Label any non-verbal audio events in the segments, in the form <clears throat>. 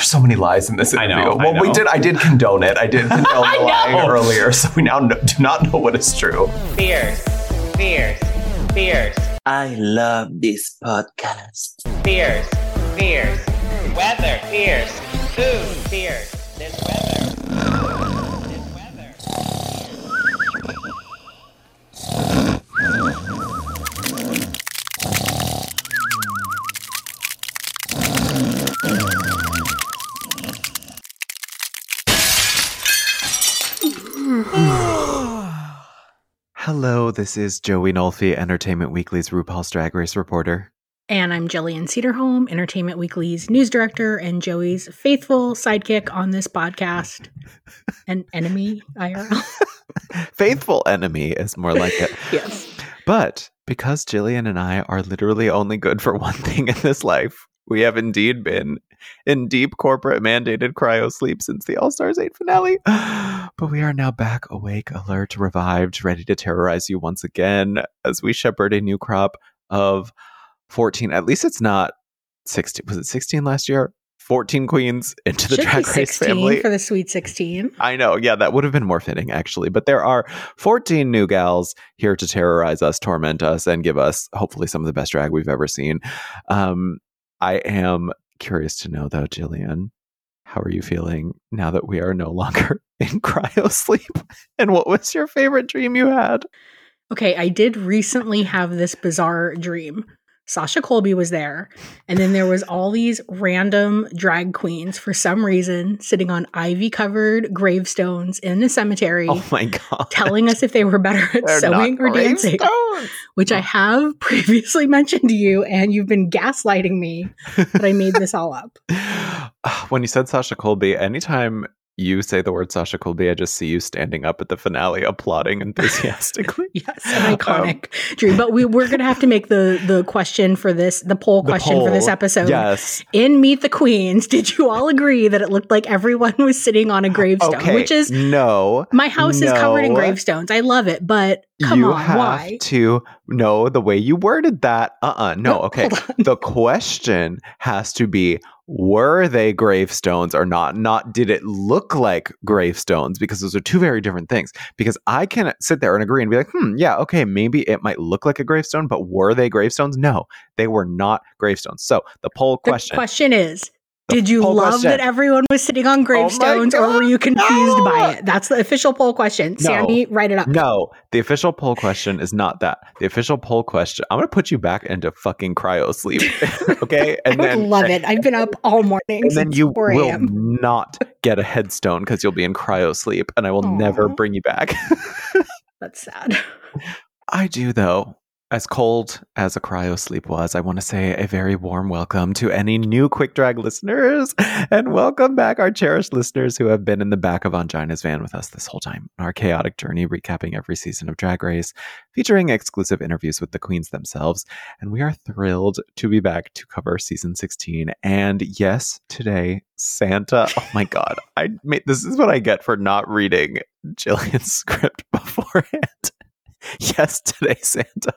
There's so many lies in this I interview. know, I well, we did. I did condone it. I did <laughs> condone the I lying know. earlier, so we now know, do not know what is true. Fierce. Fierce. Fierce. I love this podcast. Fierce. Fierce. Weather. Fierce. Food. Fierce. This weather. Hello, this is Joey Nolfi, Entertainment Weekly's RuPaul's Drag Race reporter. And I'm Jillian Sederholm, Entertainment Weekly's news director and Joey's faithful sidekick on this podcast. <laughs> An enemy IRL. <laughs> Faithful enemy is more like it. <laughs> yes. But because Jillian and I are literally only good for one thing in this life, we have indeed been in deep corporate mandated cryo sleep since the All Stars 8 finale. <gasps> But we are now back awake, alert, revived, ready to terrorize you once again as we shepherd a new crop of 14. At least it's not 16. Was it 16 last year? 14 queens into the Should Drag Race family. for the Sweet 16. I know. Yeah, that would have been more fitting, actually. But there are 14 new gals here to terrorize us, torment us, and give us hopefully some of the best drag we've ever seen. Um, I am curious to know, though, Jillian, how are you feeling now that we are no longer <laughs> in cryo sleep? And what was your favorite dream you had? Okay, I did recently have this bizarre dream. Sasha Colby was there, and then there was all these random drag queens for some reason sitting on ivy covered gravestones in the cemetery. Oh my God. telling us if they were better at They're sewing or dancing, which I have <laughs> previously mentioned to you, and you've been gaslighting me that I made this all up. <sighs> when you said Sasha Colby, anytime you say the word Sasha Colby, I just see you standing up at the finale <laughs> applauding enthusiastically. <laughs> Yes, an <laughs> iconic Um, dream. But we we're gonna have to make the the question for this the poll The question for this episode. Yes. In Meet the Queens, did you all agree that it looked like everyone was sitting on a <gasps> gravestone? Okay. Which is no. my house is covered in gravestones. I love it, but come you on, have why? to know the way you worded that. Uh uh No. No, Okay. the question has to be were they gravestones or not? Not did it look like gravestones? Because those are two very different things. Because I can sit there and agree and be like, hmm, yeah, okay, maybe it might look like a gravestone, but were they gravestones? No, they were not gravestones. So the poll The question. question is Did you love question. Oh that everyone was sitting on oh gravestones or were you confused by it? That's the official poll question. Sammy, write it up. No, the official poll question is not that. The official poll question. I'm gonna put you back into fucking cryo sleep, <laughs> okay? <laughs> I would love it. I've been up all morning And then you 4 will not get a headstone because you'll be in cryo sleep, and I will never bring you back. <laughs> That's sad. I do though. As cold as a cryo sleep was, I want to say a very warm welcome to any new Quick Drag listeners, and welcome back our cherished listeners who have been in the back of Angina's van with us this whole time our chaotic journey, recapping every season of Drag Race, featuring exclusive interviews with the queens themselves. And we are thrilled to be back to cover season 16. And yes, today, Santa. Oh my God. I made this is what I get for not reading Jillian's <laughs> script beforehand. <laughs> Yes, today, Santa.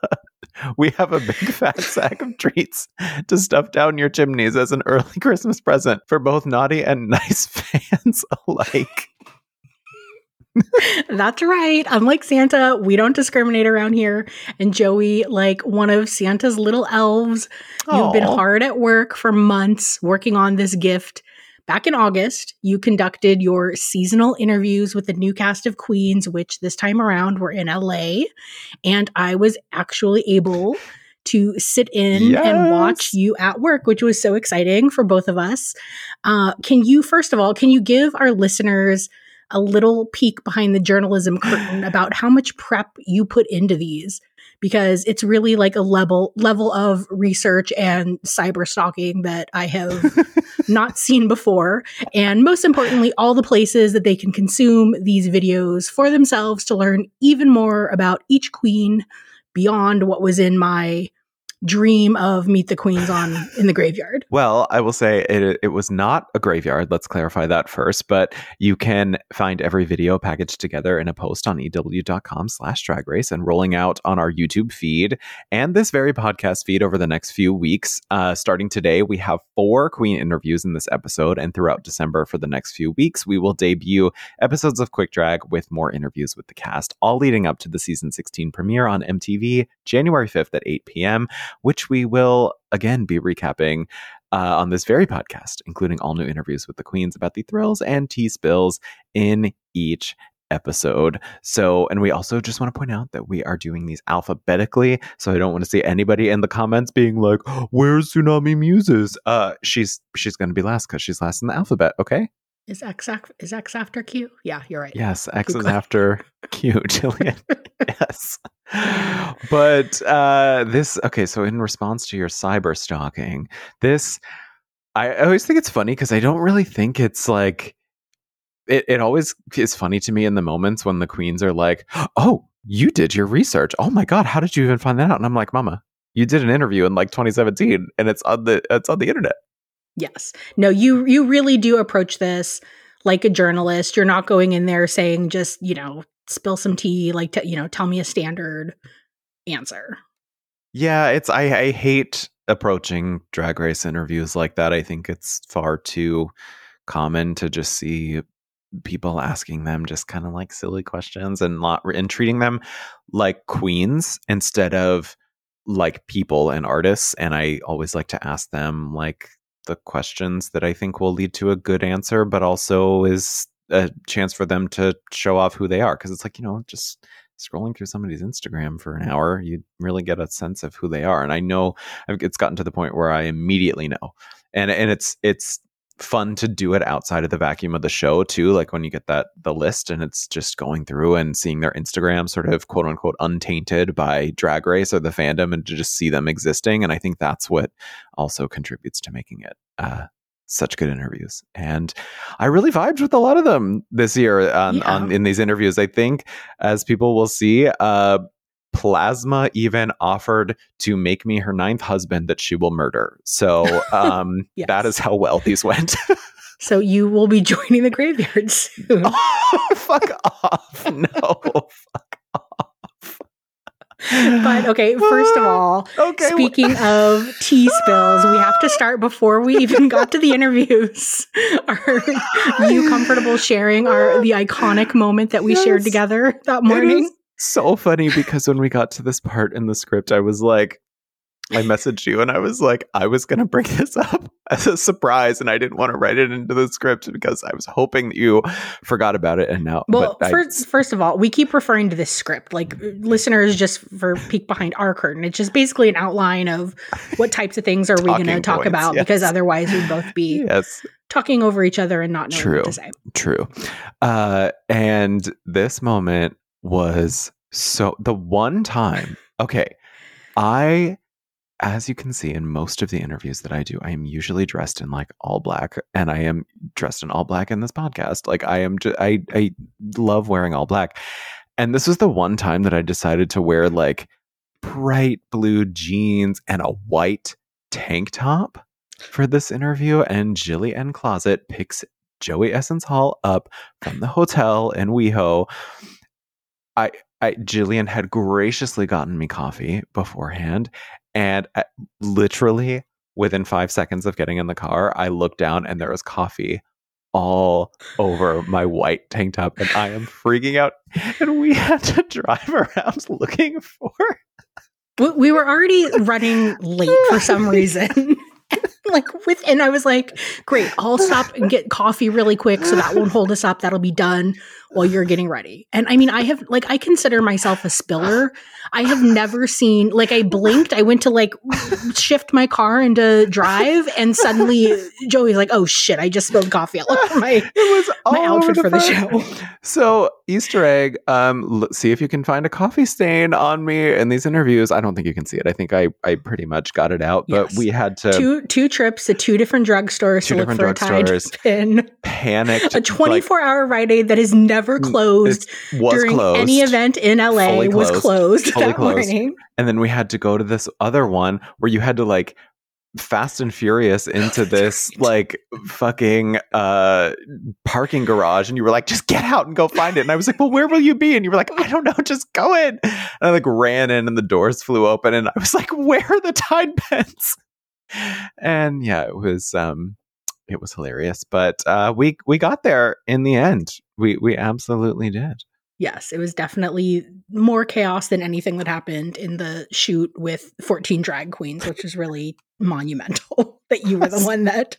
We have a big fat sack of treats to stuff down your chimneys as an early <laughs> Christmas present for both naughty and <laughs> nice fans alike. That's right. Unlike Santa, we don't discriminate around here. And Joey, like one of Santa's little elves, you've been hard at work for months working on this gift. Back in August, you conducted your seasonal interviews with the new cast of Queens, which this time around were in LA. And I was actually able to sit in and watch you at work, which was so exciting for both of us. Uh, can you, first of all, can you give our listeners a little peek behind the journalism curtain <sighs> about how much prep you put into these? Because it's really like a level level of research and cyber stalking that I have <laughs> not seen before. And most importantly, all the places that they can consume these videos for themselves to learn even more about each queen beyond what was in my dream of Meet the Queens on in the graveyard. <laughs> Well, I will say it, it was not a graveyard. Let's clarify that first. But you can find every video packaged together in a post on ew.com slash drag race and rolling out on our YouTube feed and this very podcast feed over the next few weeks. Uh, starting today, we have four queen interviews in this episode. And throughout December for the next few weeks, we will debut episodes of Quick Drag with more interviews with the cast, all leading up to the season 16 premiere on MTV January 5th at 8 p.m which we will again be recapping uh, on this very podcast, including all new interviews with the queens about the thrills and tea spills in each episode. So, and we also just want to point out that we are doing these alphabetically. So I don't want to see anybody in the comments being like, "Where's Xunami Muses?" Uh, she's she's going to be last because she's last in the alphabet. Okay. Is X is X after Q? Yeah, you're right. Yes, X is after Q, <laughs> Jillian. yes. But uh this okay, so in response to your cyber stalking, this I always think it's funny because I don't really think it's like it, it always is funny to me in the moments when the queens are like, Oh, you did your research. Oh my god, how did you even find that out? And I'm like, Mama, you did an interview in like 2017 and it's on the it's on the internet. Yes. No, you you really do approach this like a journalist. You're not going in there saying just, you know, spill some tea, like t- you know, tell me a standard answer. Yeah, it's I, I hate approaching drag race interviews like that. I think it's far too common to just see people asking them just kind of like silly questions and not and treating them like queens instead of like people and artists. And I always like to ask them like the questions that I think will lead to a good answer, but also is a chance for them to show off who they are. Cause it's like, you know, just scrolling through somebody's Instagram for an hour, you really get a sense of who they are. And I know I've- it's gotten to the point where I immediately know. And and it's it's fun to do it outside of the vacuum of the show too. Like when you get that the list and it's just going through and seeing their Instagram sort of quote unquote untainted by drag race or the fandom and to just see them existing. And I think that's what also contributes to making it uh such good interviews. And I really vibed with a lot of them this year on, Yeah. on in these interviews. I think as people will see, uh Plasma even offered to make me her ninth husband that she will murder. So <laughs> um Yes. that is how well these went. <laughs> So you will be joining the graveyard soon. <laughs> oh, fuck off. No. Fuck off. but okay, first of all, okay. Speaking of tea spills, we have to start before we even got to the interviews. Are you comfortable sharing our the iconic moment that we shared together that morning? So funny because when we got to this part in the script, I was like, I messaged you and I was like, I was going to bring this <laughs> up as a surprise and I didn't want to write it into the script because I was hoping that you forgot about it. And now, Well, but I- first, first of all, we keep referring to this script. Like listeners, just for peek behind our curtain, it's just basically an outline of what types of things are we going to talk points, about yes. because otherwise we'd both be <laughs> yes, talking over each other and not knowing True. what to say. true. Uh, and this moment was so the one time, okay, I, as you can see in most of the interviews that I do, I am usually dressed in like all black, and I am dressed in all black in this podcast. Like I am, just, I I love wearing all black, and this was the one time that I decided to wear like bright blue jeans and a white tank top for this interview. And Jilly N Closet picks Joey Essence Hall up from the hotel in WeHo. I, I Jillian had graciously gotten me coffee beforehand, and uh, literally within five seconds of getting in the car, I looked down and there was coffee all over my white tank top, and I am freaking out. And we <laughs> had to drive around looking for. We- We were already running late for some <laughs> reason. <laughs> like with and I was like, great, I'll stop and get coffee really quick so that won't hold us up. That'll be done while you're getting ready. And I mean, I have like I consider myself a spiller. I have never seen like I blinked, I went to like shift my car into drive and suddenly Joey's like, "Oh shit, I just spilled coffee all over my <laughs> It was my all over outfit for the show." So Easter egg, um, see if you can find a coffee stain on me in these interviews. I don't think you can see it. I think I I pretty much got it out, but Yes. we had to. two two trips to two different drugstores Two to look different for a Tide drugstores. pin. Panicked. A 24 hour Rite Aid that is never closed like, was during closed. any event in LA Fully was closed. closed Fully that closed. morning. and then we had to go to this other one where you had to like fast and furious <laughs> into this like fucking uh parking garage and you were like just get out and go find it and i was like well where will you be and you were like i don't know just go in and i like ran in and the doors flew open and i was like where are the tide pens and yeah it was um it was hilarious but uh we we got there in the end we we absolutely did Yes, it was definitely more chaos than anything that happened in the shoot with 14 drag queens, which was really monumental <laughs> that you were the one that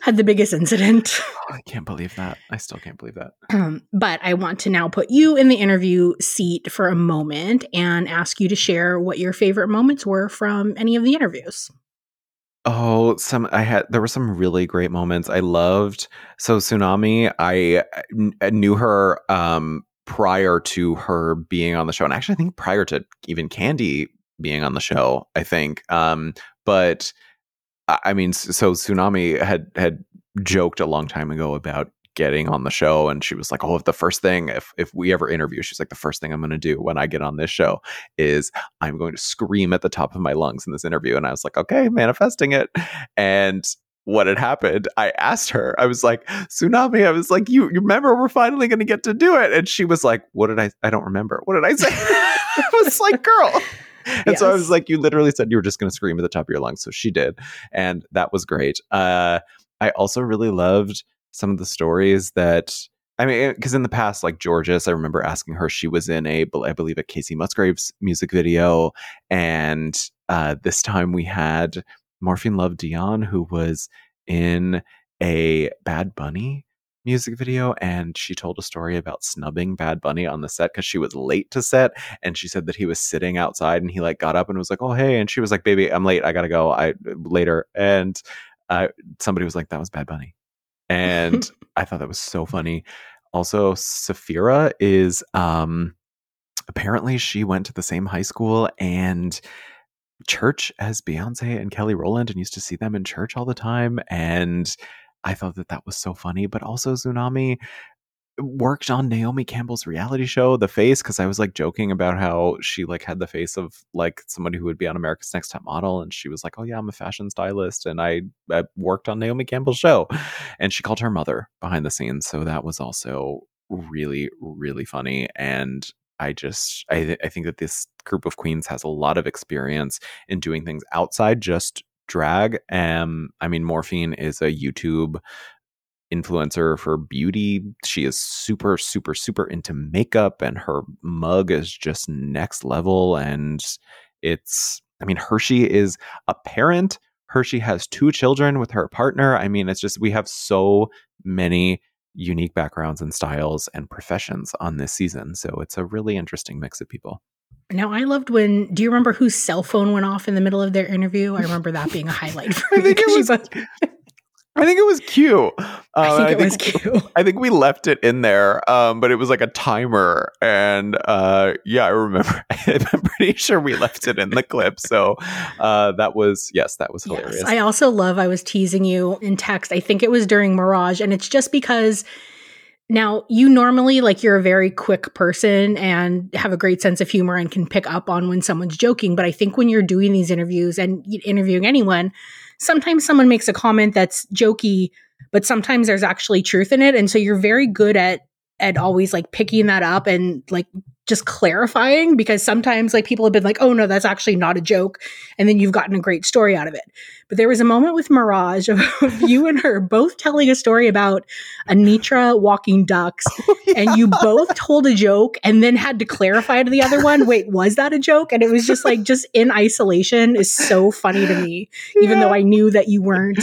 had the biggest incident. <laughs> i can't believe that i still can't believe that Um, but I want to now put you in the interview seat for a moment and ask you to share what your favorite moments were from any of the interviews. Oh, some I had there were some really great moments. I loved so Xunami. I kn- knew her um prior to her being on the show, and actually I think prior to even Candy being on the show. I think, um, but I I mean, so Xunami had had joked a long time ago about getting on the show and she was like oh if the first thing if if we ever interview she's like the first thing i'm going to do when i get on this show is I'm going to scream at the top of my lungs in this interview. And I was like, okay, manifesting it. And what had happened, I asked her, I was like, Xunami, I was like, you, you remember we're finally going to get to do it. And she was like, what did I, I don't remember. What did I say? <laughs> I was like, girl. And so I was like, you literally said you were just going to scream at the top of your lungs. So she did. And that was great. Uh, I also really loved some of the stories that I mean, because in the past, like Jorgeous, I remember asking her. She was in a, I believe, a Kacey Musgraves music video, and uh, this time we had Morphine Love Dion, who was in a Bad Bunny music video, and she told a story about snubbing Bad Bunny on the set because she was late to set, and she said that he was sitting outside, and he like got up and was like, "Oh hey," and she was like, "Baby, I'm late. I gotta go. I later." And uh, somebody was like, "That was Bad Bunny," and <laughs> I thought that was so funny. Also, Sapphira is um apparently she went to the same high school and church as Beyonce and Kelly Rowland and used to see them in church all the time and I thought that that was so funny, but also Xunami worked on Naomi Campbell's reality show The Face because I was like joking about how she like had the face of like somebody who would be on America's Next Top Model and she was like, "Oh yeah, I'm a fashion stylist and I, I worked on Naomi Campbell's show." And she called her mother behind the scenes, so that was also really really funny and I just I th- I think that this group of queens has a lot of experience in doing things outside just drag. Um, I mean, Morphine is a YouTube influencer for beauty. She is super, super, super into makeup, and her mug is just next level. And it's, I mean, Hershii is a parent. Hershii has two children with her partner. I mean, it's just, we have so many unique backgrounds and styles and professions on this season. So it's a really interesting mix of people. Now, I loved when. Do you remember whose cell phone went off in the middle of their interview? I remember that being a highlight <laughs> for I me. think it 'cause you was both- I think it was cute. Uh, I think it was cute. I think we left it in there, um, but it was like a timer, and uh, yeah, I remember. <laughs> I'm pretty sure we left it in the clip. So uh, that was yes, that was hilarious. Yes. I also love, I was teasing you in text. I think it was during Mirage, and it's just because now you normally, like, you're a very quick person and have a great sense of humor and can pick up on when someone's joking. But I think when you're doing these interviews and interviewing anyone, sometimes someone makes a comment that's jokey, but sometimes there's actually truth in it. And so you're very good at, at always like picking that up and like just clarifying because sometimes like people have been like, oh no, that's actually not a joke. And then you've gotten a great story out of it. But there was a moment with Mirage of, of <laughs> you and her both telling a story about Anetra walking ducks. <laughs> Oh, and you both told a joke and then had to clarify to the other one, wait, was that a joke? And it was just like, just in isolation is so funny to me, even though I knew that you weren't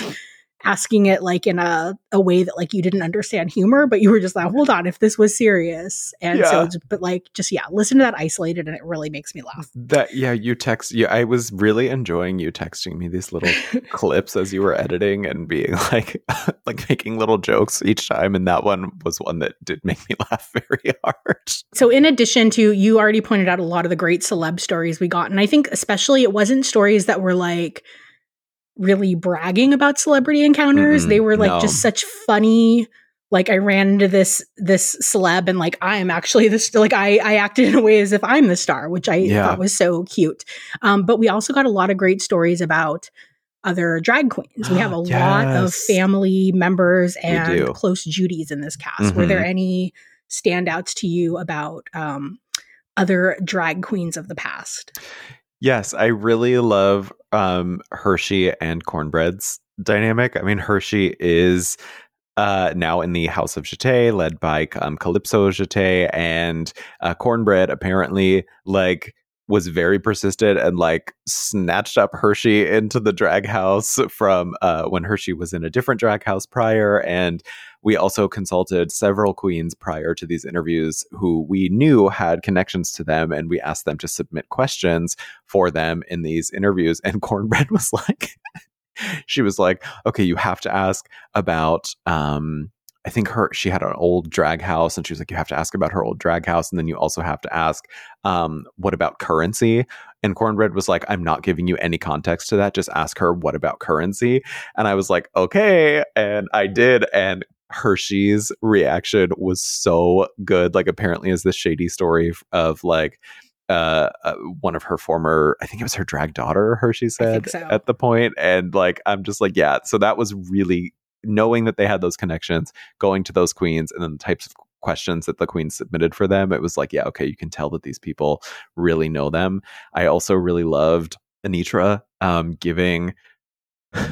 asking it like in a, a way that like you didn't understand humor, but you were just like, hold on, if this was serious. And so, it's, but like, just yeah, listen to that isolated and it really makes me laugh. That yeah, you text. Yeah, I was really enjoying you texting me these little <laughs> clips as you were editing and being <laughs> like, like making little jokes each time. And that one was one that did make me <laughs> laugh very hard. So, in addition to, you already pointed out a lot of the great celeb stories we got. And I think, especially, it wasn't stories that were like really bragging about celebrity encounters. Mm-mm, they were like no. just such funny. Like I ran into this this celeb and like I am actually this like I I acted in a way as if I'm the star, which I Yeah. thought was so cute. Um, but we also got a lot of great stories about other drag queens. We have <gasps> a lot of family members and close Judies in this cast. Were there Mhm. any standouts to you about um, other drag queens of the past? Yes, I really love um, Hershii and Cornbread's dynamic. I mean, Hershii is uh, now in the House of Jete, led by um, Calypso Jete, and uh, Cornbread apparently like was very persistent and like snatched up Hershii into the drag house from uh, when Hershii was in a different drag house prior. And we also consulted several queens prior to these interviews who we knew had connections to them, and we asked them to submit questions for them in these interviews. And <laughs> Cornbread was like, she was like, okay, you have to ask about um I think her she had an old drag house and she was like, you have to ask about her old drag house, and then you also have to ask, um, what about currency? And Cornbread was like, I'm not giving you any context to that. Just ask her what about currency. And I was like, okay. And I did. And Hershii's reaction was so good. Like, apparently, is this shady story of like uh, uh, one of her former, I think it was her drag daughter, Hershii said so. at the point, and like I'm just like, yeah. So that was really knowing that they had those connections, going to those queens, and then the types of questions that the queens submitted for them. It was like, yeah, okay, you can tell that these people really know them. I also really loved Anetra um, giving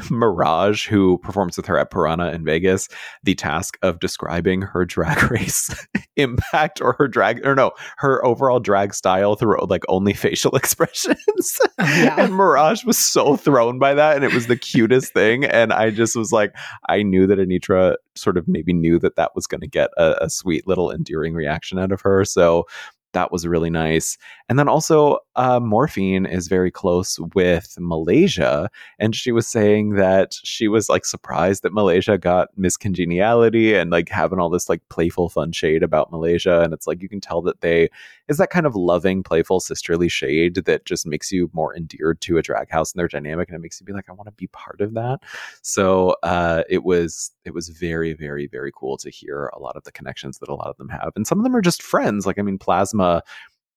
Mirage, who performs with her at Piranha in Vegas, the task of describing her drag <laughs> race impact or her drag or no, her overall drag style through like only facial <laughs> expressions. Oh, yeah. and Mirage was so thrown by that, and it was the cutest thing. And I just was like, I knew that Anetra sort of maybe knew that that was going to get a, a sweet little endearing reaction out of her. So that was really nice. And then also, uh, Morphine is very close with Malaysia. And she was saying that she was like surprised that Malaysia got Miss Congeniality and like having all this like playful, fun shade about Malaysia. And it's like you can tell that they is that kind of loving, playful, sisterly shade that just makes you more endeared to a drag house and their dynamic. And it makes you be like, I want to be part of that. So uh, it was it was very, very, very cool to hear a lot of the connections that a lot of them have. And some of them are just friends. Like, I mean, Plasma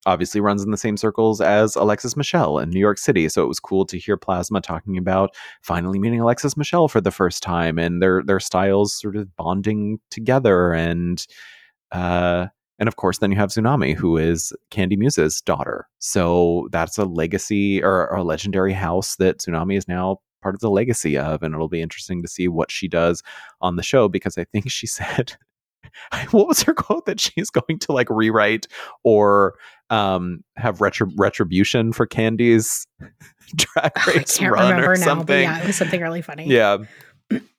obviously runs in the same circles as Alexis Michelle in New York City. So it was cool to hear Plasma talking about finally meeting Alexis Michelle for the first time and their their styles sort of bonding together and uh and of course then you have Xunami who is Candy Muse's daughter. So that's a legacy or, or a legendary house that Xunami is now part of the legacy of and it'll be interesting to see what she does on the show because I think she <laughs> said <laughs> what was her quote that she's going to like rewrite or um have retri- retribution for Candy's <laughs> drag I race can't run remember or now, something. but yeah, it was something really funny. yeah.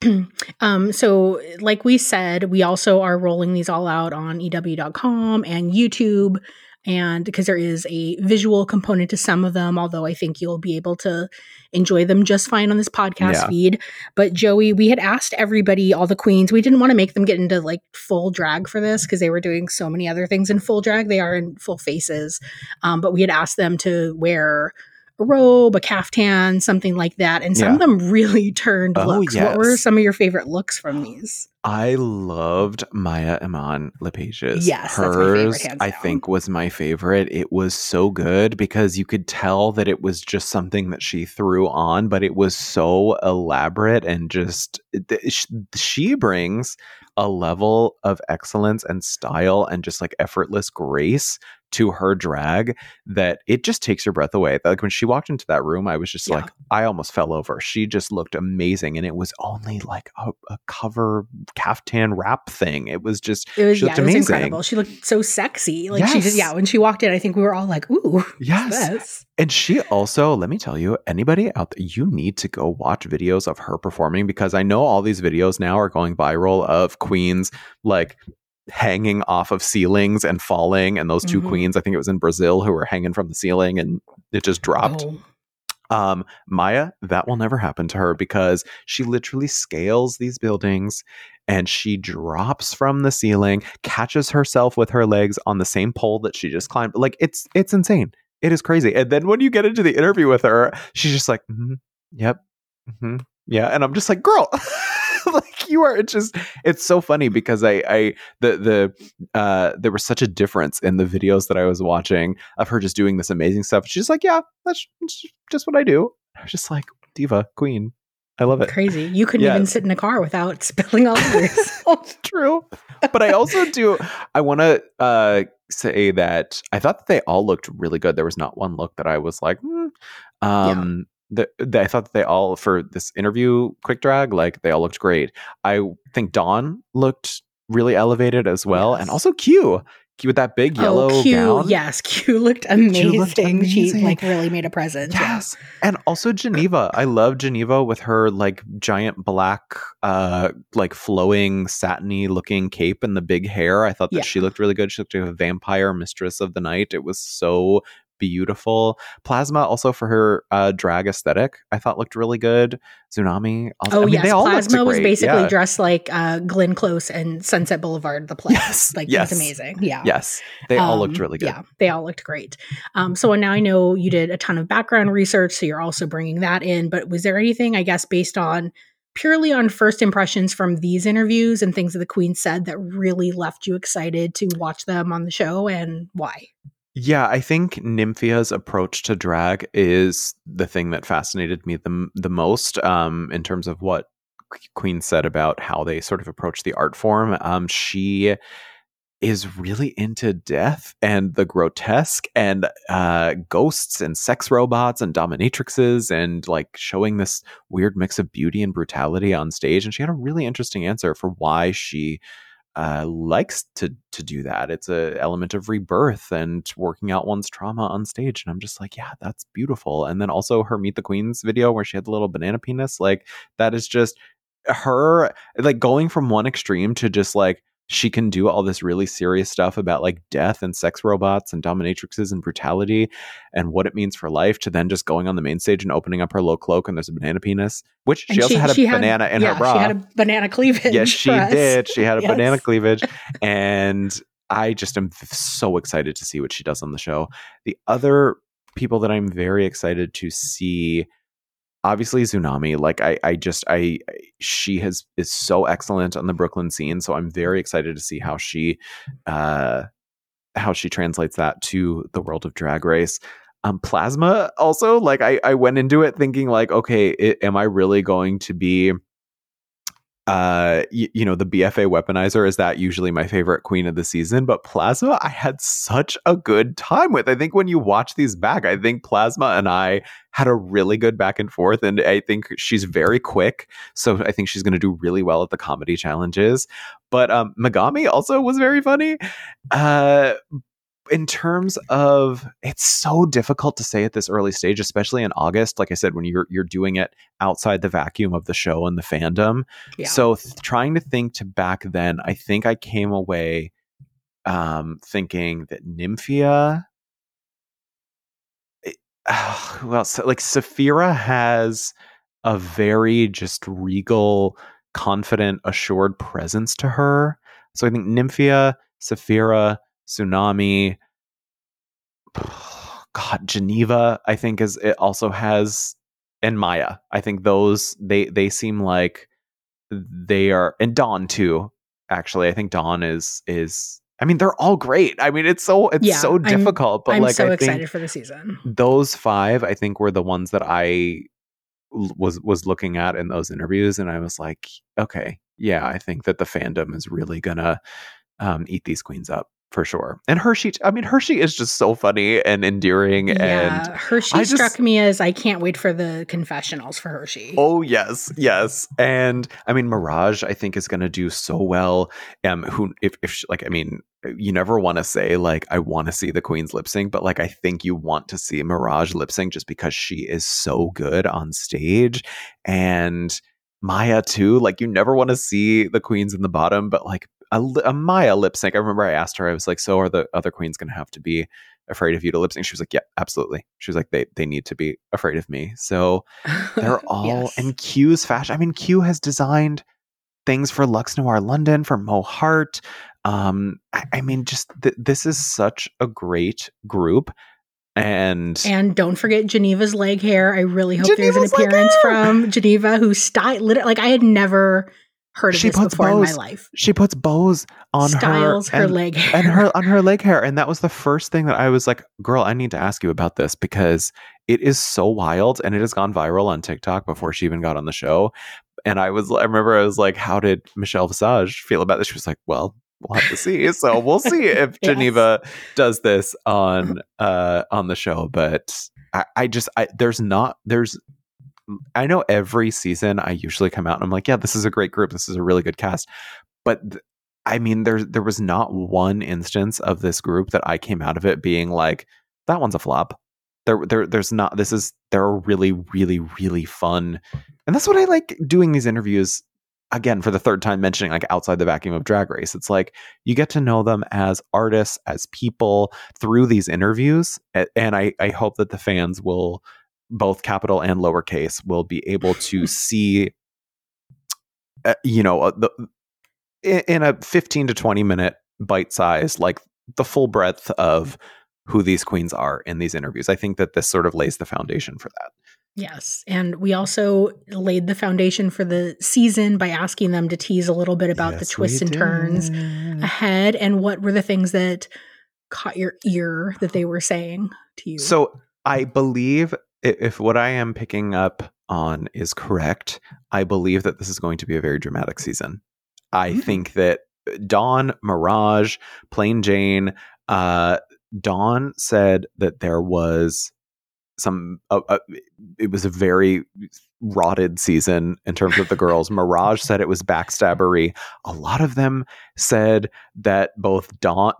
<clears throat> um, so, like we said, we also are rolling these all out on EW.com and YouTube. And because there is a visual component to some of them, although I think you'll be able to enjoy them just fine on this podcast Yeah. feed. But Joey, we had asked everybody, all the queens, we didn't want to make them get into like full drag for this because they were doing so many other things in full drag. They are in full faces. Um, but we had asked them to wear a robe, a caftan, something like that. And some Yeah. of them really turned Oh, looks. What were some of your favorite looks from these? I loved Mhi'ya Iman Le'Paige's. Yes, favorite, Hers, hands I think, was my favorite. It was so good because you could tell that it was just something that she threw on, but it was so elaborate and just she brings a level of excellence and style and just like effortless grace to her drag that it just takes your breath away. Like when she walked into that room, I was just Yeah. like, I almost fell over. She just looked amazing, and it was only like a, a cover caftan wrap thing. It was just It was, she yeah, looked was amazing. incredible. She looked so sexy. Like she Yes. just, yeah, when she walked in, I think we were all like, ooh, Yes. And she also, let me tell you, anybody out there, you need to go watch videos of her performing because I know all these videos now are going viral of queens like hanging off of ceilings and falling. And those 2 Mhm. queens, I think it was in Brazil, who were hanging from the ceiling and it just dropped. Oh, Um, Mhi'ya, that will never happen to her because she literally scales these buildings and she drops from the ceiling, catches herself with her legs on the same pole that she just climbed. Like it's it's insane. It is crazy. And then when you get into the interview with her, she's just like, "Mhm, "Yep, hmm Yeah, and I'm just like, girl, <laughs> you are. It's just, it's so funny because I, I, the, the, uh, there was such a difference in the videos that I was watching of her just doing this amazing stuff. She's like, yeah, that's just what I do. I was just like, diva, queen. I love it. Crazy. You couldn't even sit in a car without spilling all over yourself. <laughs> True. But I also do, I want to uh, say that I thought that they all looked really good. There was not one look that I was like, hmm. um, the, the, I thought that they all, for this interview quick drag, like they all looked great. I think Dawn looked really elevated as well. And also Q. Q with that big yellow oh, Q, gown. yes, Q <laughs> looked amazing. looked She like really made a presence. yeah. Yes. And also Geneva. I love Geneva with her like giant black uh like flowing satiny looking cape and the big hair. I thought that Yeah. she looked really good. She looked like a vampire mistress of the night. It was so beautiful. Plasma also for her uh drag aesthetic, I thought looked really good. Xunami. Also, Oh I mean, yes, they all Plasma was basically Yeah. dressed like uh, Glenn Close and Sunset Boulevard, the play. Yes, like yes. it was amazing. Yeah, Yes. They all looked Um, really good. Yeah, they all looked great. Um, so now I know you did a ton of background research, so you're also bringing that in. But was there anything, I guess, based on purely on first impressions from these interviews and things that the Queen said that really left you excited to watch them on the show, and why? Yeah, I think Nymphia's approach to drag is the thing that fascinated me the the most um, in terms of what Queen said about how they sort of approach the art form. Um, she is really into death and the grotesque and uh, ghosts and sex robots and dominatrixes and like showing this weird mix of beauty and brutality on stage. And she had a really interesting answer for why she uh, likes to to do that. It's a element of rebirth and working out one's trauma on stage. And I'm just like, yeah, that's beautiful. And then also her Meet the Queens video where she had the little banana penis, like that is just her like going from one extreme to just like she can do all this really serious stuff about like death and sex robots and dominatrixes and brutality and what it means for life to then just going on the main stage and opening up her low cloak and there's a banana penis, which she And also had a she banana in yeah, her bra She had a banana cleavage. yes, she did. She had a Yes. banana cleavage, and I just am so excited to see what she does on the show. The other people that I'm very excited to see, obviously Xunami. Like I, I just, I, she has is so excellent on the Brooklyn scene, so I'm very excited to see how she, uh, how she translates that to the world of Drag Race. Um, Plasma also, like I, I went into it thinking like, okay, i am I really going to be uh y- you know the bfa weaponizer is that usually my favorite queen of the season but plasma i had such a good time with. I think when you watch these back i think plasma and i had a really good back and forth and i think she's very quick so i think she's going to do really well at the comedy challenges. But um megami also was very funny. Uh in terms of it's so difficult to say at this early stage especially in august like i said when you're you're doing it outside the vacuum of the show and the fandom Yeah. so th- trying to think to back then, I think I came away um, thinking that Nymphia. it- who else? Like Sapphira has a very just regal, confident, assured presence to her. So I think Nymphia, Sapphira, Xunami, <sighs> God, Geneva, I think is it also has and Mhi'ya. I think those they they seem like they are and Dawn too. Actually, I think Dawn is is I mean they're all great. I mean it's so it's Yeah, so I'm- difficult, but like I'm like so I excited for the season. those five I think were the ones that I was was looking at in those interviews and I was like, okay, yeah, I think that the fandom is really gonna um, eat these queens up for sure. And Hershii, I mean Hershii is just so funny and endearing and Yeah, Hershii I just- struck me as I can't wait for the confessionals for Hershii. Oh yes, yes, and I mean Mirage. I think is going to do so well. Um, who if if she, like I mean, you never want to say like I want to see the Queen's lip sync, but like I think you want to see Mirage lip sync just because she is so good on stage, and Mhi'ya too. Like you never want to see the Queens in the bottom, but like a, a Mhi'ya lip sync. I remember I asked her, I was like, so are the other Queens going to have to be? afraid of you to lip sync she was like yeah absolutely she was like they they need to be afraid of me so they're <laughs> all Yes. and Q's fashion. I mean, Q has designed things for Lux Noir London, for Mo Hart. Um, I, I mean, just th- this is such a great group. And, And don't forget Geneva's leg hair. I really hope Geneva's there's an appearance from Geneva who style like I had never heard of She this puts before in my bows life. she puts bows on Styles her, her, and, leg hair. and her on her leg hair and that was the first thing that i was like girl i need to ask you about this because it is so wild and it has gone viral on tiktok before she even got on the show and i was i remember i was like how did michelle visage feel about this she was like well we'll have to see so we'll see <laughs> if Yes. geneva does this on uh on the show but i, I just i there's not there's I know every season I usually come out and I'm like, yeah, this is a great group. This is a really good cast. But th- I mean, there there was not one instance of this group that I came out of it being like, that one's a flop. There, there, there's not. This is they're really, really, really fun, and that's what I like doing these interviews. Again, for the third time mentioning like outside the vacuum of Drag Race, it's like you get to know them as artists, as people through these interviews, and I, I hope that the fans will both capital and lowercase will be able to <laughs> see uh, you know uh, the in, in a 15 to 20 minute bite size like the full breadth of who these queens are in these interviews i think that this sort of lays the foundation for that Yes. And we also laid the foundation for the season by asking them to tease a little bit about the twists and turns ahead and what were the things that caught your ear that they were saying to you. so i believe i- if what i am picking up on is correct i believe that this is going to be a very dramatic season i Mm. think that dawn mirage Plane Jane uh dawn said that there was some uh, uh, it was a very rotted season in terms of the girls mirage said it was backstabbery a lot of them said that both dawn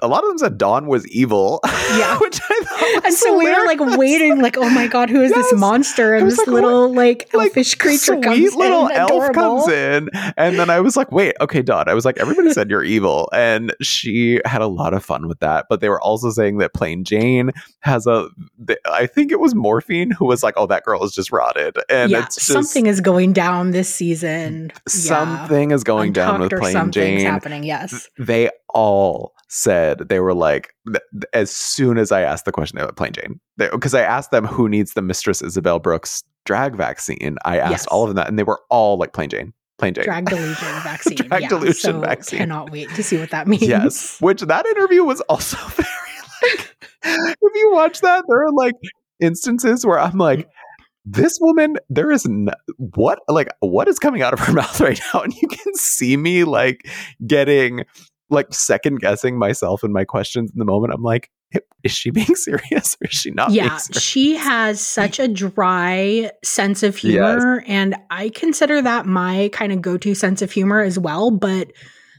a lot of them said dawn was evil Yeah. <laughs> which i thought and was so we were like waiting, like, oh my god, who is Yes. this monster? And this like, little like like elfish creature sweet comes little in, elf adorable. comes in and then i was like wait okay dawn i was like everybody said you're evil and she had a lot of fun with that but they were also saying that Plane Jane has a. I think it was morphine who was like oh that girl is just rotted and yeah, it's just something is going down this season. Yeah. something is going down with plain something's jane happening. Yes. they all said they were like as soon as I asked the question, they were like Plane Jane. Because I asked them who needs the Mistress Isabel Brooks drag vaccine. I asked Yes. all of them that, and they were all like Plane Jane, Plane Jane. Drag delusion <laughs> vaccine. Drag yeah, delusion so vaccine. Cannot wait to see what that <laughs> means. yes, which that interview was also <laughs> very like. if you watch that, there are like instances where I'm like. Mm. This woman, there is n- what like what is coming out of her <laughs> mouth right now, and you can see me like getting like second guessing myself and my questions in the moment. I'm like, is she being <laughs> serious or is she not? yeah, she has such a dry sense of humor, and I consider that my kind of go to sense of humor as well. But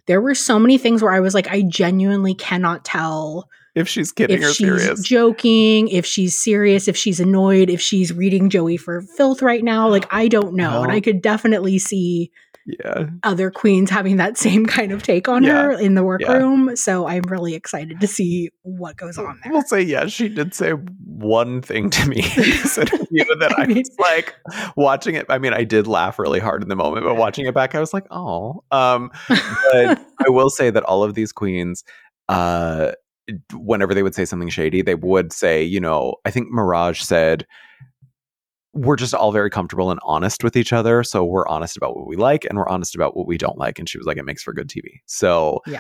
there were so many things where I was like, I genuinely cannot tell if she's kidding if or she's serious. joking, if she's serious, if she's annoyed, if she's reading Joey for filth right now. Like, I don't know. And I could definitely see yeah, other queens having that same kind of take on Yeah. her in the Yeah. workroom. So I'm really excited to see what goes on there. We'll say yes. She did say one thing to me <laughs> in this <laughs> interview that I, I mean- was like watching it. I mean, I did laugh really hard in the moment, but watching it back, I was like, oh. Um, but <laughs> I will say that all of these queens, uh, whenever they would say something shady, they would say, you know, I think Mirage said, we're just all very comfortable and honest with each other. So we're honest about what we like and we're honest about what we don't like. And she was like, it makes for good TV. So Yeah.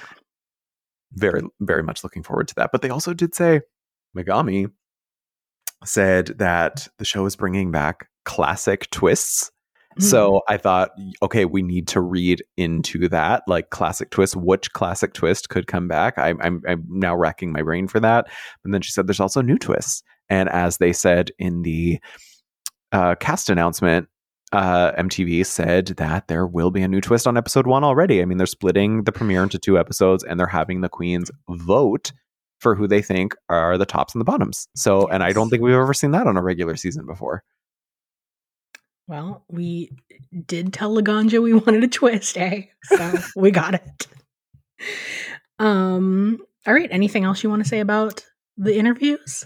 very, very much looking forward to that. But they also did say, Megami said that the show is bringing back classic twists. So I thought, okay, we need to read into that, like classic twist. Which classic twist could come back? I'm, I'm, I'm now racking my brain for that. And then she said, there's also new twists. And as they said in the uh, cast announcement, uh, MTV said that there will be a new twist on episode one already. I mean, they're splitting the premiere into two episodes, and they're having the queens vote for who they think are the tops and the bottoms. So, and I don't think we've ever seen that on a regular season before. Well, we did tell Laganja we <laughs> wanted a twist, eh? So we got it. Um, all right. Anything else you want to say about the interviews?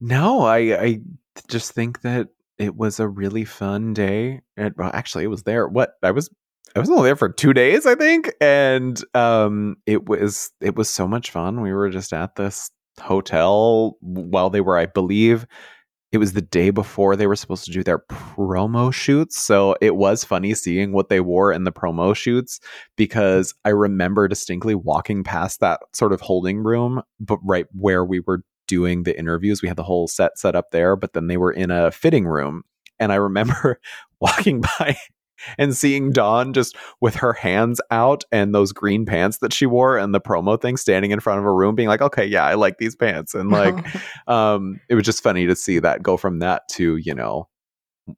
No, I I just think that it was a really fun day. And well, actually, it was there. What I was I was only there for two days, I think, and um, it was it was so much fun. We were just at this hotel while they were, I believe, it was the day before they were supposed to do their promo shoots. So it was funny seeing what they wore in the promo shoots because I remember distinctly walking past that sort of holding room, but right where we were doing the interviews, we had the whole set set up there, but then they were in a fitting room. And I remember <laughs> walking by and seeing Dawn just with her hands out and those green pants that she wore and the promo thing standing in front of a room being like, okay, yeah, I like these pants. And like, <laughs> um, it was just funny to see that go from that to, you know,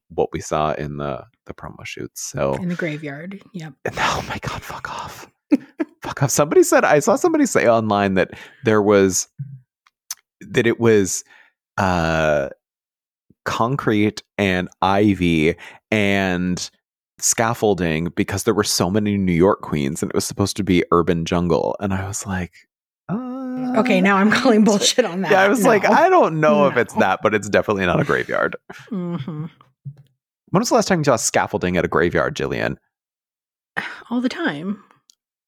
what we saw in the, the promo shoots. So, in the graveyard. Yep. and- <laughs> oh my God, fuck off. fuck off. Somebody said, I saw somebody say online that there was, that it was, uh, concrete and ivy and scaffolding because there were so many New York queens and it was supposed to be urban jungle. And I was like, uh, Okay, now I'm calling bullshit on that. Yeah, I was like, I don't know if it's that, but it's definitely not a graveyard. Mhm. When was the last time you saw scaffolding at a graveyard, Jillian? all the time.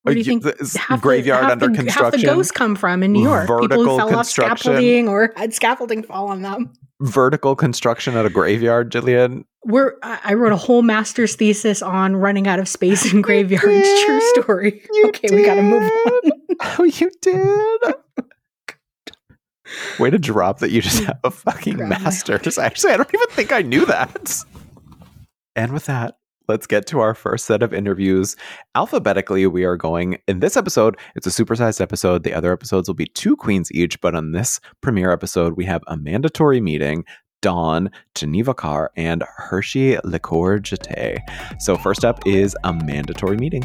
Where do you think the- half the- graveyard half under the, construction? Half the ghosts come from in New York. People Vertical who fell off scaffolding or had scaffolding fall on them. Vertical construction at a graveyard, Jillian. We're, I wrote a whole master's thesis on running out of space in graveyards. <laughs> did. True story. You okay, we got to move on. <laughs> Oh, you did. Way to drop that you just mm. have a fucking Grab master's. <laughs> Actually, I don't even think I knew that. And with that, let's get to our first set of interviews. Alphabetically, we are going in this episode. It's a supersized episode. The other episodes will be two queens each, but on this premiere episode, we have Amanda Tori Meating. Dawn, Geneva Karr, and Hershii LiqCour-Jeté. So, first up is Amanda Tori Meating.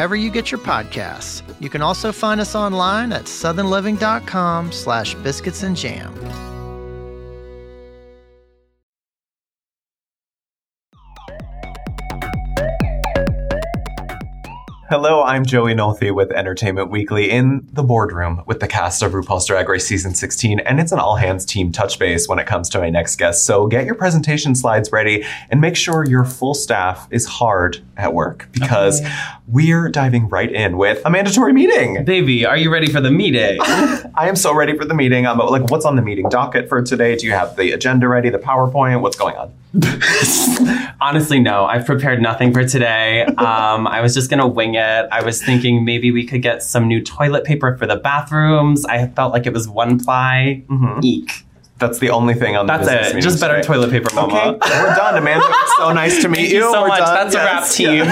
you get your podcasts. You can also find us online at southernliving.com slash biscuits and jam. Hello, I'm Joey Nolfi with Entertainment Weekly in the boardroom with the cast of RuPaul's Drag Race Season 16, and it's an all hands team touch base when it comes to my next guest. So get your presentation slides ready and make sure your full staff is hard at work because we're diving right in with Amanda Tori Meating. Baby, are you ready for the meeting? <laughs> I am so ready for the meeting. Um, like, what's on the meeting docket for today? Do you have the agenda ready, the PowerPoint? What's going on? <laughs> Honestly, no. I've prepared nothing for today. Um, I was just gonna wing it. I was thinking maybe we could get some new toilet paper for the bathrooms. I felt like it was one ply. Mhm. Eek. That's the only thing on the That's business it. Just better today. toilet paper, Okay, mama. we're done, Amanda. So nice to meet <laughs> Thank you. you so We're much. done. That's a wrap, Yes. team.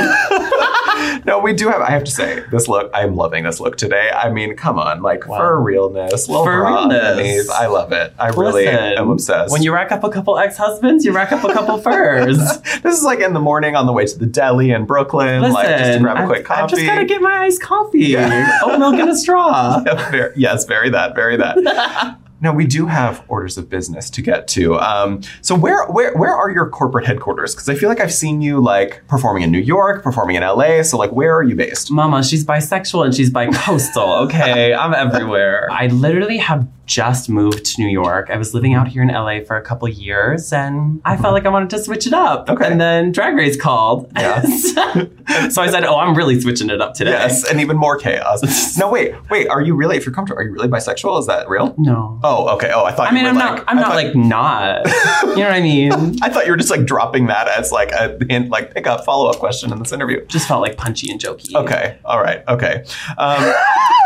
No, we do have. I have to say, this look. I'm loving this look today. I mean, come on, like Wow. for realness, little For realness. I love it. I really am obsessed. When you rack up a couple ex-husbands, you rack up a couple <laughs> furs. <laughs> this is like in the morning on the way to the deli in Brooklyn, Listen, like just to grab a I've- quick coffee. I've just gotta get my iced coffee. Yeah. Oat milk and a <laughs> straw. Yes, very that, very that. Now we do have orders of business to get to. Um, so where where where are your corporate headquarters? Because I feel like I've seen you like performing in New York, performing in LA. So like, where are you based? Mama, she's bisexual and she's bi-coastal. <laughs> Okay, I'm everywhere. I literally have just moved to New York. I was living out here in LA for a couple years, and I felt like I wanted to switch it up. Okay. And then Drag Race called. Yeah. <laughs> so I said, "Oh, I'm really switching it up today." Yes, and even more chaos. no, wait, wait. Are you really? If you're comfortable, are you really bisexual? Is that real? No. Oh, okay. Oh, I thought. I mean, you I'm were not. I'm I not thought- like not. <laughs> You know what I mean? I thought you were just like dropping that as like a hint, like pick up follow up question in this interview. Just felt like punchy and jokey. Okay. All right. Okay. Um,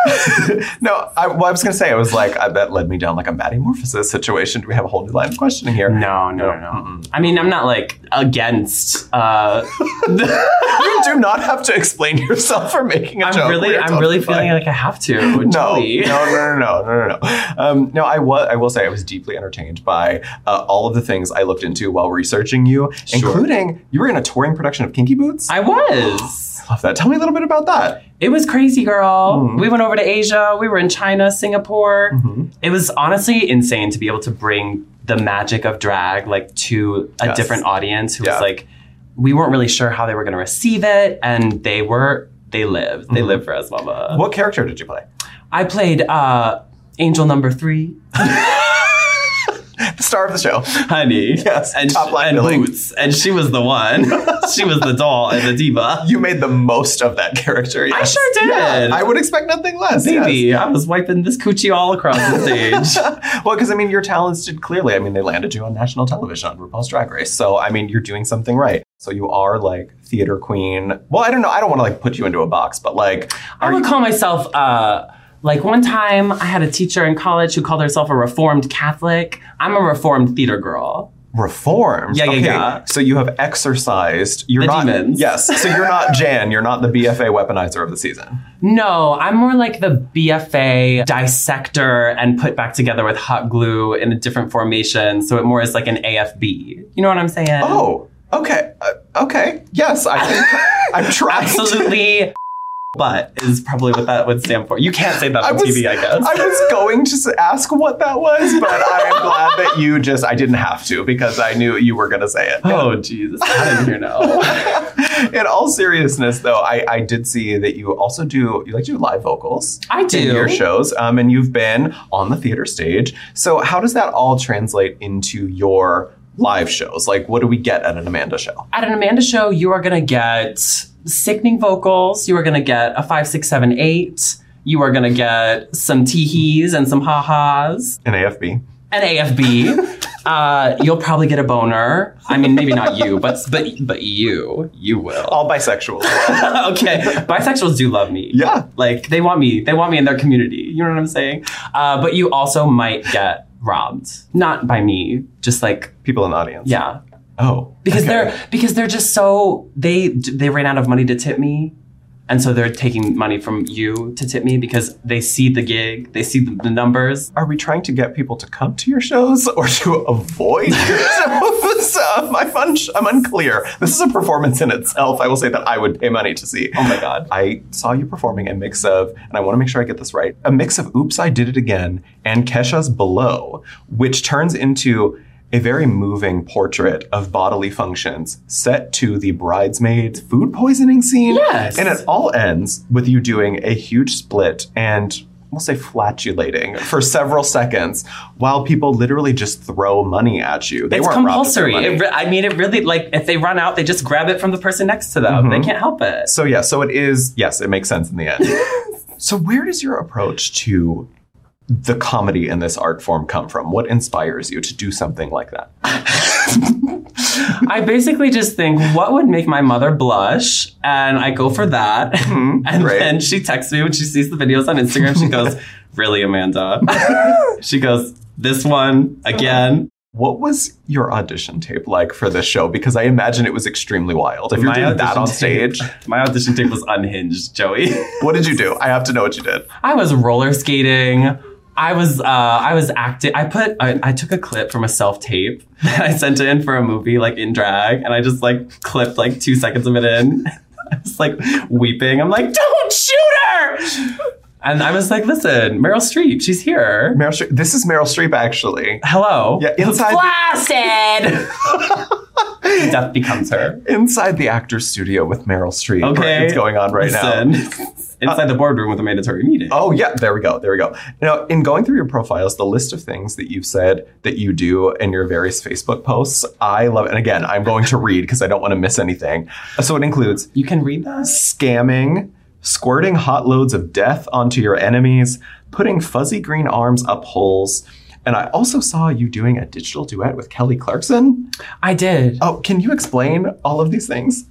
<laughs> no, I, well, I was gonna say I was like I bet led me down like a Maddie Morphosis situation. Do we have a whole new line of questioning here? No, no, no, no. I mean, I'm not like against. Uh, <laughs> you do not have to explain yourself for making a I'm joke. really, I'm really feeling like I have to. No, no, no, no, no, no, no, no. Um, no, I was. I will say I was deeply entertained by uh, all of the things I looked into while researching you, Sure. including you were in a touring production of Kinky Boots. I was. I <gasps> love that. Tell me a little bit about that. It was crazy, girl. Mhm. We went over to Asia. We were in China, Singapore. Mhm. It was honestly insane to be able to bring the magic of drag like to a Yes. different audience who Yeah. was like, we weren't really sure how they were going to receive it, and they were. They lived. They Mhm. lived for us, mama. What character did you play? I played uh, Angel Number Three, <laughs> The star of the show. honey. Yes, and, top line and billing. Boots, and she was the one. <laughs> she was the doll and the diva. You made the most of that character. I sure did. Yeah, I would expect nothing less. Baby, yes. I was wiping this coochie all across the <laughs> stage. well, because I mean, your talents did clearly. I mean, they landed you on national television on RuPaul's Drag Race. So I mean, you're doing something right. So you are like theater queen. Well, I don't know. I don't want to like put you into a box, but like, I would you? call myself uh like one time I had a teacher in college who called herself a reformed Catholic. I'm a reformed theater girl. Reformed. Yeah, yeah, okay. yeah. So you have exercised. You're The not. demons. Yes. So you're not <laughs> Jan. You're not the BFA weaponizer of the season. No, I'm more like the BFA dissector and put back together with hot glue in a different formation. So it more is like an AFB. You know what I'm saying? Oh. Okay. Uh, okay. Yes. I think <laughs> I'm trying. absolutely. But is probably what that would stand for. You can't say that I on was, TV, I guess. I was going to ask what that was, but I am glad that you just, I didn't have to because I knew you were going to say it. oh, Jesus. I didn't hear no. <laughs> In all seriousness, though, I, I did see that you also do, you like to do live vocals I do. in your shows, um, and you've been on the theater stage. So, how does that all translate into your live shows? Like, what do we get at an Amanda show? At an Amanda show, you are going to get sickening vocals. You are going to get a five, six, seven, eight. You are going to get some teehees and some ha-has. An AFB. An AFB. <laughs> uh, you'll probably get a boner. I mean, maybe not you, but but but you, you will. All bisexuals. <laughs> okay, bisexuals do love me. yeah. Like they want me. They want me in their community. You know what I'm saying? Uh, but you also might get robbed, not by me, just like People in the audience. yeah, Oh. because okay. they're because they're just so they they ran out of money to tip me and so they're taking money from you to tip me because they see the gig they see the, the numbers Are we trying to get people to come to your shows or to avoid your <laughs> shows? Um, I'm, un- I'm unclear. This is a performance in itself. I will say that I would pay money to see. oh my god I saw you performing a mix of, and I want to make sure I get this right, a mix of Oops, I Did It Again and Kesha's Blow, which turns into a very moving portrait of bodily functions set to the bridesmaids food poisoning scene. Yes. And it all ends with you doing a huge split and we'll say flatulating for several seconds while people literally just throw money at you. They it's compulsory it re- i mean it really like if they run out they just grab it from the person next to them Mhm. they can't help it So yeah, so it is. Yes, it makes sense in the end. <laughs> so where does your approach to the comedy in this art form come from? What inspires you to do something like that? <laughs> i basically just think what would make my mother blush and i go for that Mhm, and great. then she texts me when she sees the videos on instagram she goes <laughs> really amanda <laughs> she goes this one again What was your audition tape like for this show? Because I imagine it was extremely wild. If you're My doing that on stage, tape- my audition tape was unhinged, Joey. what did you do? I have to know what you did. I was roller skating. I was uh, I was acting. I put I, I took a clip from a self tape that I sent in for a movie like in drag, and I just like clipped like two seconds of it in. <laughs> I was like weeping. I'm like, don't shoot her. And I was like, listen, Meryl Streep, she's here. Meryl Streep. This is Meryl Streep, actually. Hello. Yeah, inside Blasted. <laughs> Death becomes her. inside the actor's studio with Meryl Streep. Okay. it's going on right now. Listen. Uh, inside the boardroom with a mandatory meeting. Oh yeah, there we go. There we go. Now, in going through your profiles, the list of things that you've said that you do in your various Facebook posts, I love. And again, I'm going to read because I don't want to miss anything. So it includes You can read that? scamming, squirting hot loads of death onto your enemies, putting fuzzy green arms up holes. And I also saw you doing a digital duet with Kelly Clarkson. I did. Oh, can you explain all of these things?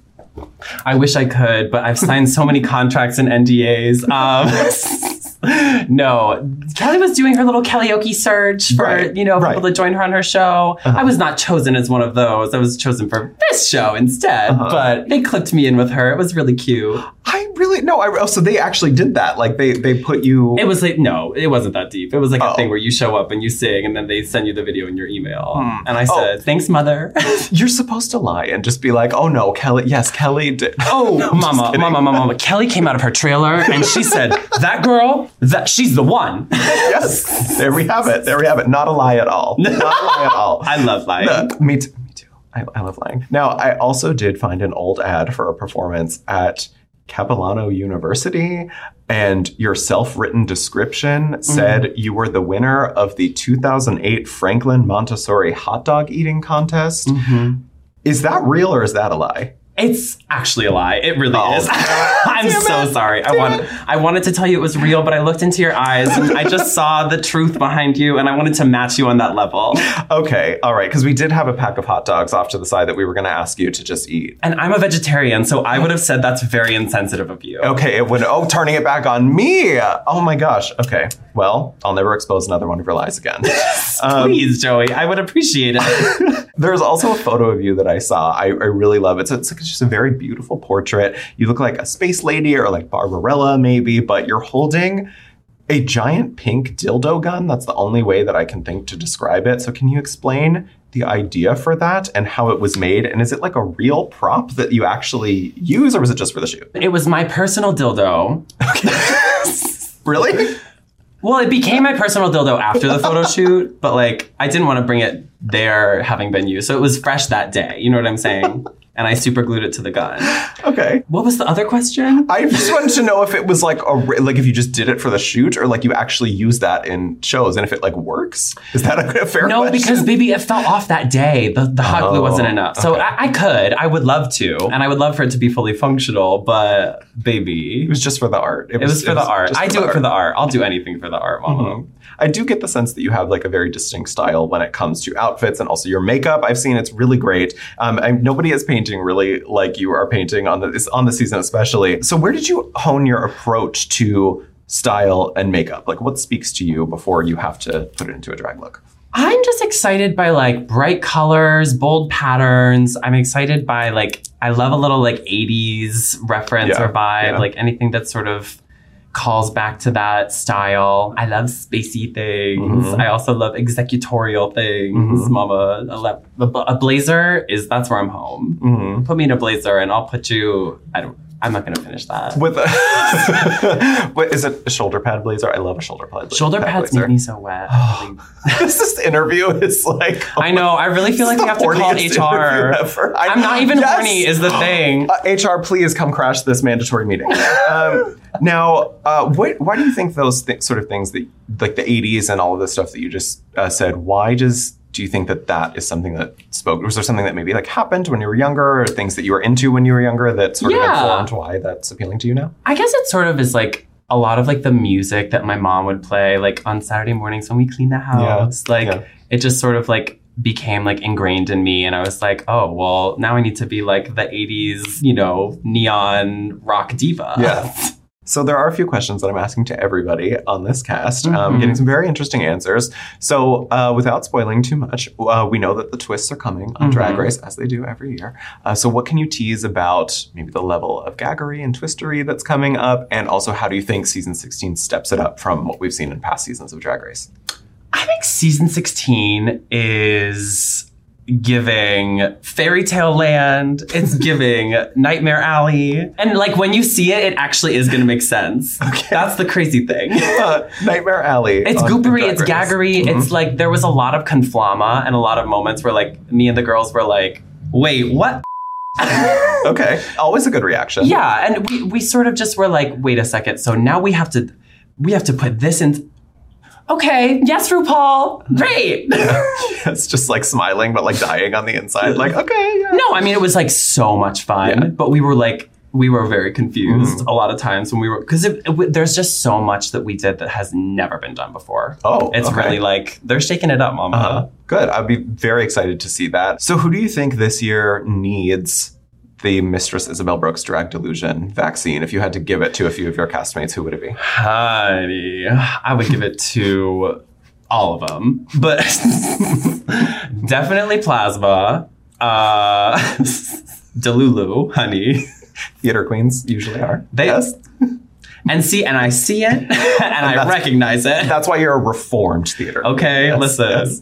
I wish I could, but I've signed so many contracts and NDAs. Um, <laughs> <laughs> no, Kelly was doing her little karaoke search for Right, you know right. people to join her on her show. Uh-huh. I was not chosen as one of those. I was chosen for this show instead. Uh-huh. But they clipped me in with her. It was really cute. I really no. I oh, so they actually did that. Like they they put you. It was like no, it wasn't that deep. It was like Oh. a thing where you show up and you sing, and then they send you the video in your email. Hmm. And I Oh. said, "Thanks, mother." <laughs> You're supposed to lie and just be like, oh no, Kelly. Yes, Kelly did. <laughs> Oh, No, mama, mama, mama, mama. Kelly came out of her trailer and she said, "That girl, that she's the one." yes, there we have it. There we have it. Not a lie at all. Not a lie at <laughs> all. I love lying. Me too. Me too. I, I love lying. Now, I also did find an old ad for a performance at Capilano University, and your self-written description said mm-hmm. you were the winner of the 2008 Franklin Montessori hot dog eating contest. Mm-hmm. Is that real or is that a lie? It's actually a lie. It really Oh. is. <laughs> <laughs> I'm Damn so it. sorry. I Damn wanted I wanted to tell you it was real, but I looked into your eyes and I just <laughs> saw the truth behind you and I wanted to match you on that level. Okay, all right, because we did have a pack of hot dogs off to the side that we were going to ask you to just eat. And I'm a vegetarian, so I would have said that's very insensitive of you. Okay, it would. Oh, turning it back on me. Oh my gosh. Okay. Well, I'll never expose another one of your lies again. <laughs> Um, Please, Joey, I would appreciate it. <laughs> <laughs> There's also a photo of you that I saw. I, I really love it. So it's, like, it's just a very beautiful portrait. You look like a space lady or like Barbarella, maybe, but you're holding a giant pink dildo gun. That's the only way that I can think to describe it. So can you explain the idea for that and how it was made? And is it like a real prop that you actually use, or was it just for the shoot? it was my personal dildo. Really? Well, it became my personal dildo after the photo <laughs> shoot, but like I didn't want to bring it there having been used. So it was fresh that day. You know what I'm saying? <laughs> And I super glued it to the gun. Okay. What was the other question? I just wanted to know if it was like a like if you just did it for the shoot or like you actually use that in shows and if it like works. Is that a, a fair No, question? because baby, it fell off that day. The, the hot glue wasn't Oh, enough. So okay. I, I could, I would love to, and I would love for it to be fully functional. But baby, it was just for the art. it was for the art. I do it for the art. I'll do anything for the art, mama. Mhm. I do get the sense that you have like a very distinct style when it comes to outfits and also your makeup. I've seen it's really great. Um, I, nobody is painting really like you are painting on the on the season, especially. So, where did you hone your approach to style and makeup? Like, what speaks to you before you have to put it into a drag look? I'm just excited by like bright colors, bold patterns. I'm excited by like I love a little like 80s reference Yeah, or vibe, yeah. like anything that's sort of calls back to that style. I love spacey things. Mhm. I also love executorial things. Mhm. Mama, a, le- a- blazer is that's where I'm home. Mm-hmm. Put me in a blazer and I'll put you. I don't. I'm not gonna finish that. With a, <laughs> what is it? A shoulder pad blazer? I love a shoulder pad. blazer. Shoulder pads make me so wet. <laughs> this interview is like. I know. I really feel like we have to call HR. I- I'm not even Yes! horny. Is the thing. <gasps> Uh, HR, please come crash this mandatory meeting. <laughs> Um, now, uh, what, why do you think those th- sort of things that, like the '80s and all of the stuff that you just uh, said, why does do you think that that is something that spoke? Was there something that maybe like happened when you were younger, or things that you were into when you were younger that sort Yeah. of informed why that's appealing to you now? I guess it sort of is like a lot of like the music that my mom would play like on Saturday mornings when we clean the house. like yeah. it just sort of like became like ingrained in me and I was like, "Oh, well, now I need to be like the 80s, you know, neon rock diva." Yeah. <laughs> So there are a few questions that I'm asking to everybody on this cast, um, Mhm. getting some very interesting answers. So uh, without spoiling too much, uh, we know that the twists are coming on Drag Mhm. Race as they do every year. Uh, so what can you tease about maybe the level of gaggery and twistery that's coming up, and also how do you think season 16 steps it up from what we've seen in past seasons of Drag Race? I think season 16 is giving fairy tale land. It's giving nightmare alley. And like when you see it, it actually is going to make sense. <laughs> Okay. That's the crazy thing. <laughs> Uh, Nightmare Alley. It's goopery, it's gaggery. Mhm. It's like there was a lot of conflama and a lot of moments where like me and the girls were like, wait, what? <laughs> okay. Always a good reaction. yeah, and we, we sort of just were like, wait a second. So now we have to we have to put this in. Okay, yes, RuPaul, great. <laughs> it's just like smiling, but like dying on the inside. Like, okay, yeah. no, I mean it was like so much fun, Yeah. but we were like we were very confused Mhm. a lot of times when we were because there's just so much that we did that has never been done before. Oh, It's okay. really like they're shaking it up, mama. Uh-huh. Good. I'd be very excited to see that. So, who do you think this year needs the Mistress Isabelle Brooks drag delusion vaccine, if you had to give it to a few of your castmates, who would it be? Honey, I would give it to all of them, but <laughs> definitely Plasma. Uh, <laughs> Delulu, honey. Theater queens usually are. They- yes. And see, and I see it, <laughs> and I recognize it. That's why you're a reformed theater. Okay, Yes, listen. yes.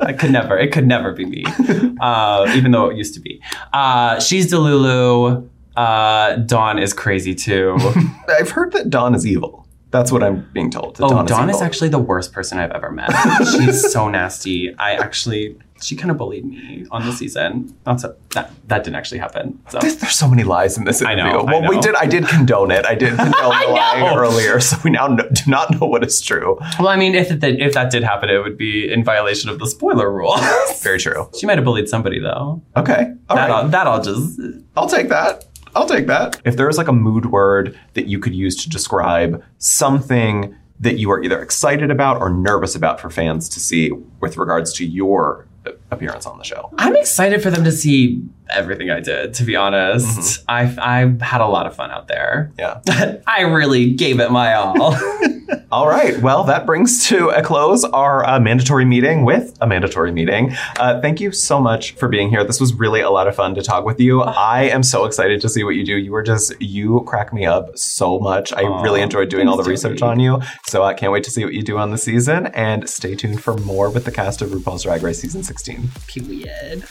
I could never. It could never be me, <laughs> uh, even though it used to be. Uh, she's Delulu. Uh, Dawn is crazy too. <laughs> I've heard that Dawn is evil. That's what I'm being told. that oh, Dawn is, evil. actually the worst person I've ever met. <laughs> She's so nasty. I actually, she kind of bullied me on the season. Not so, that that didn't actually happen. So There's, there's so many lies in this I interview. know, I well, we did. I did condone it. I did <laughs> condone the know. earlier, so we now know, do not know what is true. well, I mean, if that if that did happen, it would be in violation of the spoiler rule. <laughs> Very true. she might have bullied somebody though. Okay. All that right. I'll, that I'll just I'll take that. I'll take that. If there is like a mood word that you could use to describe something that you are either excited about or nervous about for fans to see with regards to your appearance on the show. I'm excited for them to see everything I did. To be honest, mm-hmm. I I had a lot of fun out there. Yeah. <laughs> I really gave it my all. <laughs> All right. Well, that brings to a close our uh, mandatory meeting with a mandatory meeting. Uh, thank you so much for being here. This was really a lot of fun to talk with you. I am so excited to see what you do. You were just, you crack me up so much. I Aw, really enjoyed doing all the research on you. So I can't wait to see what you do on the season and stay tuned for more with the cast of RuPaul's Drag Race season 16. Period.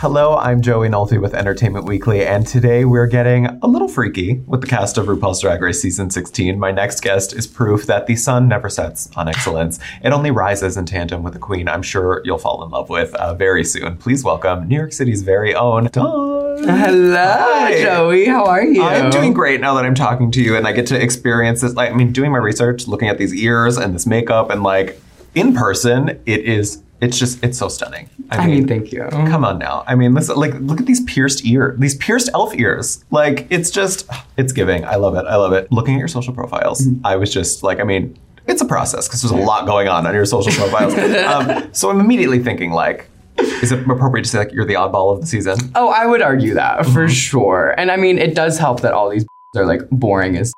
Hello, I'm Joey Nolfi with Entertainment Weekly, and today we're getting a little freaky with the cast of RuPaul's Drag Race Season 16. My next guest is proof that the sun never sets on excellence. It only rises in tandem with a queen I'm sure you'll fall in love with uh, very soon. Please welcome New York City's very own Dawn. Hello, Hi. Joey. How are you? I'm doing great now that I'm talking to you and I get to experience this. Like, I mean, doing my research, looking at these ears and this makeup, and like in person, it is, it's just, it's so stunning. I mean, thank you. Come on now. I mean, listen, like, look at these pierced ear, these pierced elf ears. Like, it's just, it's giving. I love it. I love it. Looking at your social profiles, Mm-hmm. I was just like, I mean, it's a process because there's a lot going on on your social profiles. <laughs> um, so I'm immediately thinking, like, is it appropriate to say like you're the oddball of the season? Oh, I would argue that for Mm-hmm. sure. And I mean, it does help that all these <laughs> are like boring as.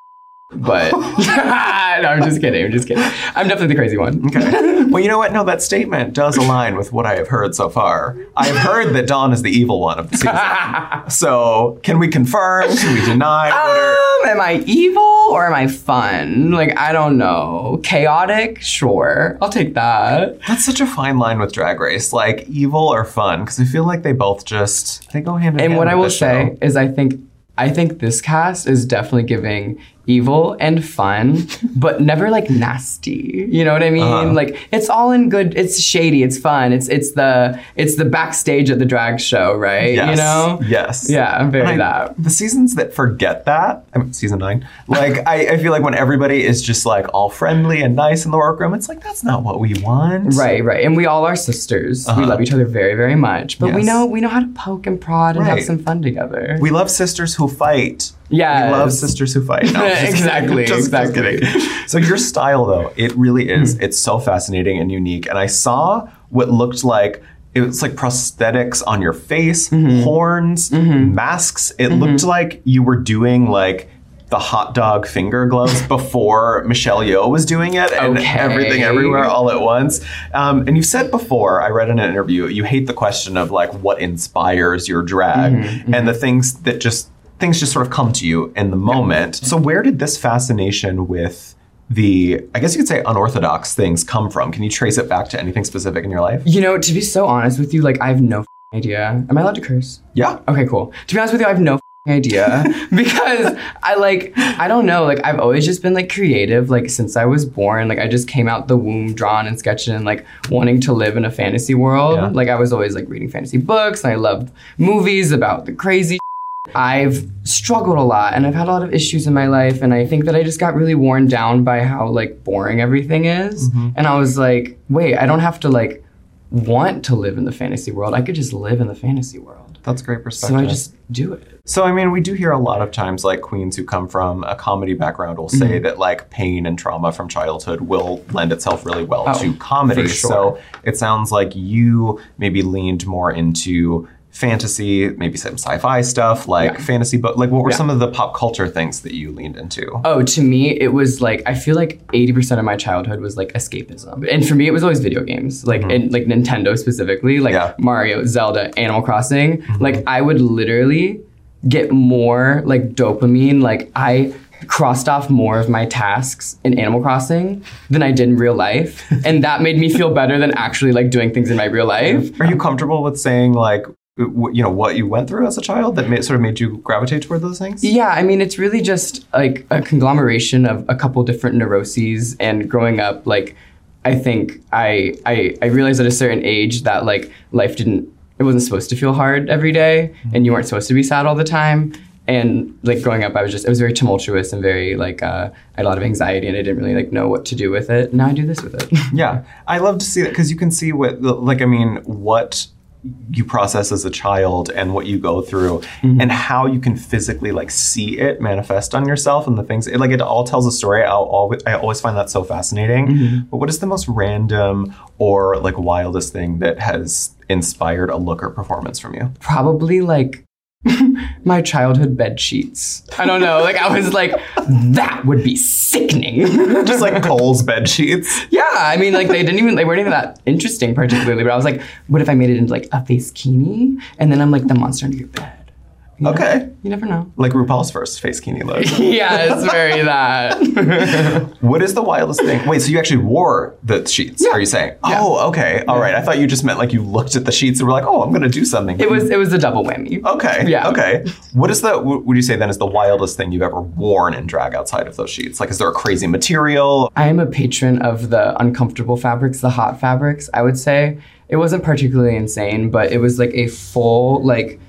But <laughs> <laughs> no, I'm just kidding. I'm just kidding. I'm definitely the crazy one. Okay. <laughs> well, you know what? No, that statement does align with what I have heard so far. I have heard that Dawn is the evil one of the season. so, can we confirm? Can we deny? Um, am I evil or am I fun? Like, I don't know. Chaotic? Sure. I'll take that. That's such a fine line with Drag Race, like evil or fun, because I feel like they both just they go hand in hand. And what I will say is I think I think this cast is definitely giving evil and fun, <laughs> but never like nasty. You know what I mean? Uh-huh. Like it's all in good. It's shady. It's fun. It's it's the it's the backstage at the drag show, right? yes, You know? yes, Yeah, I'm very I- that. The seasons that forget that, I mean, season nine, like I, I feel like when everybody is just like all friendly and nice in the workroom, it's like that's not what we want. Right, right. And we all are sisters. We Uh-huh. love each other very, very much. But we know we know how to poke and prod and Right. have some fun together. We love sisters who fight. Yes. We love sisters who fight. No, <laughs> just- Exactly, just- just exactly. kidding. So your style though, it really is. Hmm. It's so fascinating and unique. And I saw what looked like it was like prosthetics on your face, Mm-hmm. horns, masks. It looked like you were doing like the hot dog finger gloves <laughs> before Michelle Yeoh was doing it, and Okay. everything everywhere all at once. Um, and you've said before, I read in an interview, you hate the question of like what inspires your drag, Mm-hmm, and the things that just things just sort of come to you in the moment. So where did this fascination with the I guess you could say unorthodox things come from? Can you trace it back to anything specific in your life? You know, to be so honest with you, like I have no idea. Am I allowed to curse? Yeah. Okay, cool. To be honest with you, I have no idea <laughs> because I like I don't know. Like I've always just been like creative. Like since I was born, like I just came out the womb drawn and sketching and like wanting to live in a fantasy world. Yeah. Like I was always like reading fantasy books and I loved movies about the crazy. I've struggled a lot and I've had a lot of issues in my life and I think that I just got really worn down by how like boring everything is. And I was like, wait, I don't have to like want to live in the fantasy world. I could just live in the fantasy world. That's great perspective So. I just do it. So, I mean, we do hear a lot of times, like queens who come from a comedy background will say Mm-hmm. that like pain and trauma from childhood will lend itself really well Oh, to comedy. sure. So, it sounds like you maybe leaned more into fantasy, maybe some sci-fi stuff, like Yeah. fantasy book. Like, what were Yeah. some of the pop culture things that you leaned into? Oh, to me, it was like I feel like eighty percent of my childhood was like escapism, and for me, it was always video games, like mm-hmm. and like Nintendo specifically, like Yeah. Mario, Zelda, Animal Crossing. Mm-hmm. Like I would literally get more like dopamine. Like I crossed off more of my tasks in Animal Crossing than I did in real life, <laughs> and that made me feel better than actually like doing things in my real life. Are you comfortable with saying like, you know, what you went through as a child that made, sort of made you gravitate toward those things? Yeah, I mean, it's really just like a conglomeration of a couple different neuroses. And growing up, like, I think I, I I realized at a certain age that like life didn't it wasn't supposed to feel hard every day, and you weren't supposed to be sad all the time. And like growing up, I was just it was very tumultuous and very like uh, I had a lot of anxiety, and I didn't really like know what to do with it. Now I do this with it. <laughs> Yeah, I love to see that because you can see what, like, I mean, what you process as a child and what you go through mm-hmm. and how you can physically like see it manifest on yourself and the things it, like it all tells a story. I'll always, i always find that so fascinating. Mm-hmm. But what is the most random or like wildest thing that has inspired a look or performance from you? Probably like <laughs> my childhood bed sheets. I don't know. Like I was like, that would be sickening. <laughs> just like Kohl's bed sheets Yeah, I mean, like they didn't even they weren't even that interesting particularly. But I was like, what if I made it into like a face kini, and then I'm like the monster under your bed? You okay You never know. like rupaul's first face kini look <laughs> yeah, it's very that. <laughs> What is the wildest thing? Wait, so you actually wore the sheets? Are you saying? Oh, okay. All right. I thought you just meant like you looked at the sheets and were like, "Oh, I'm going to do something." it was it was a double whammy. Okay. Yeah. Okay. What is the? What would you say then is the wildest thing you've ever worn in drag outside of those sheets? Like, is there a crazy material? I am a patron of the uncomfortable fabrics, the hot fabrics. I would say it wasn't particularly insane, but it was like a full like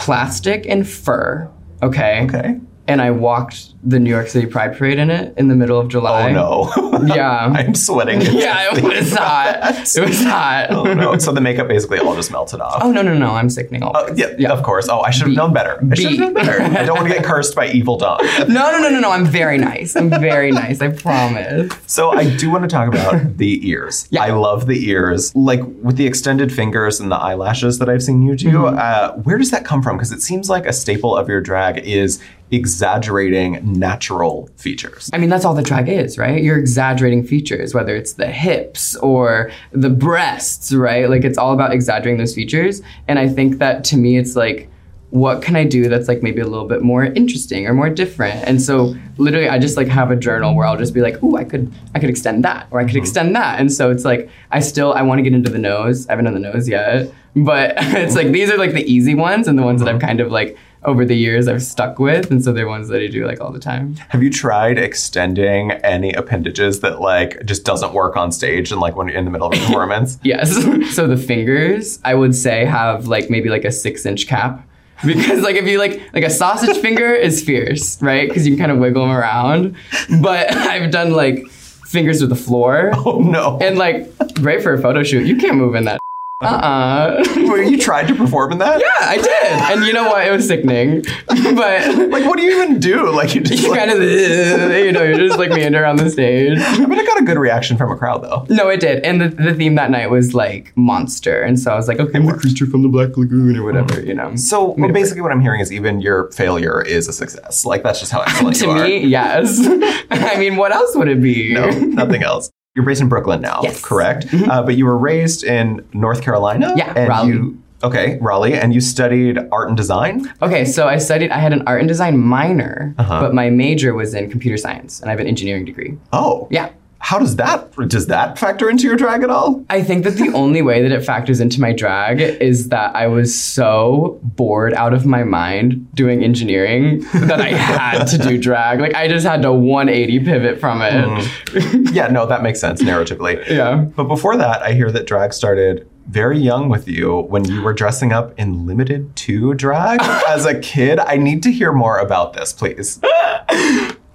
plastic and fur. Okay. Okay. And I walked the New York City Pride Parade in it in the middle of July. Oh no. <laughs> Yeah. <laughs> I'm sweating. <laughs> yeah, it was hot. It was hot. Oh no. So the makeup basically all just melted off. Oh no no no! I'm sickening all. Uh, yeah, of course. Oh, I should have known better. I should have known better. I don't want to get cursed by evil Dawn. No no no no no! I'm very nice. I'm very nice. I promise. So I do want to talk about the ears. Yeah. I love the ears. Like with the extended fingers and the eyelashes that I've seen you do. Mm-hmm. Uh, where does that come from? Because it seems like a staple of your drag is exaggerating natural features. I mean, that's all the drag is, right? You're exaggerating features, whether it's the hips or the breasts, right? Like it's all about exaggerating those features. And I think that to me, it's like, what can I do that's like maybe a little bit more interesting or more different? And so literally I just like have a journal where I'll just be like, ooh, I could I could extend that or I could mm-hmm. extend that. And so it's like I still I want to get into the nose. I haven't done the nose yet. But <laughs> it's like these are like the easy ones and the ones that mm-hmm. I've kind of like over the years I've stuck with. And so they're ones that I do like all the time. Have you tried extending any appendages that like just doesn't work on stage and like when you're in the middle of a <laughs> performance? Yes. <laughs> so the fingers, I would say, have like maybe like a six inch cap. <laughs> Because like if you like like a sausage finger is fierce, right? Because you can kind of wiggle them around. But I've done like fingers with the floor. oh no. And like right for a photo shoot, you can't move in that. Uh-uh. Were you tried to perform in that? yeah, I did. And you know what? It was sickening. <laughs> but Like what do you even do? Like you just you like, kind of uh, you know, you're just like meander on the stage. I mean, I got a good reaction from a crowd though. No, it did. And the, the theme that night was like monster. And so I was like, okay, I'm the creature from the Black Lagoon or whatever, you know. So Made well, basically, what I'm hearing is even your failure is a success. Like that's just how <laughs> excellent to you are. me, yes. <laughs> I mean, what else would it be? No, nothing else. You're based in Brooklyn now, Yes. correct? Uh, but you were raised in North Carolina. Yeah, and Raleigh. You, okay, Raleigh, and you studied art and design. Okay, so I studied, I had an art and design minor, Uh-huh. but my major was in computer science, and I have an engineering degree. Oh, Yeah. How does that does that factor into your drag at all? I think that the <laughs> only way that it factors into my drag is that I was so bored out of my mind doing engineering that I had to do drag. Like, I just had to 180 pivot from it. Mm. yeah, no, that makes sense narratively. Yeah. But before that, I hear that drag started very young with you when you were dressing up in limited to drag <laughs> as a kid. I need to hear more about this, please. <laughs>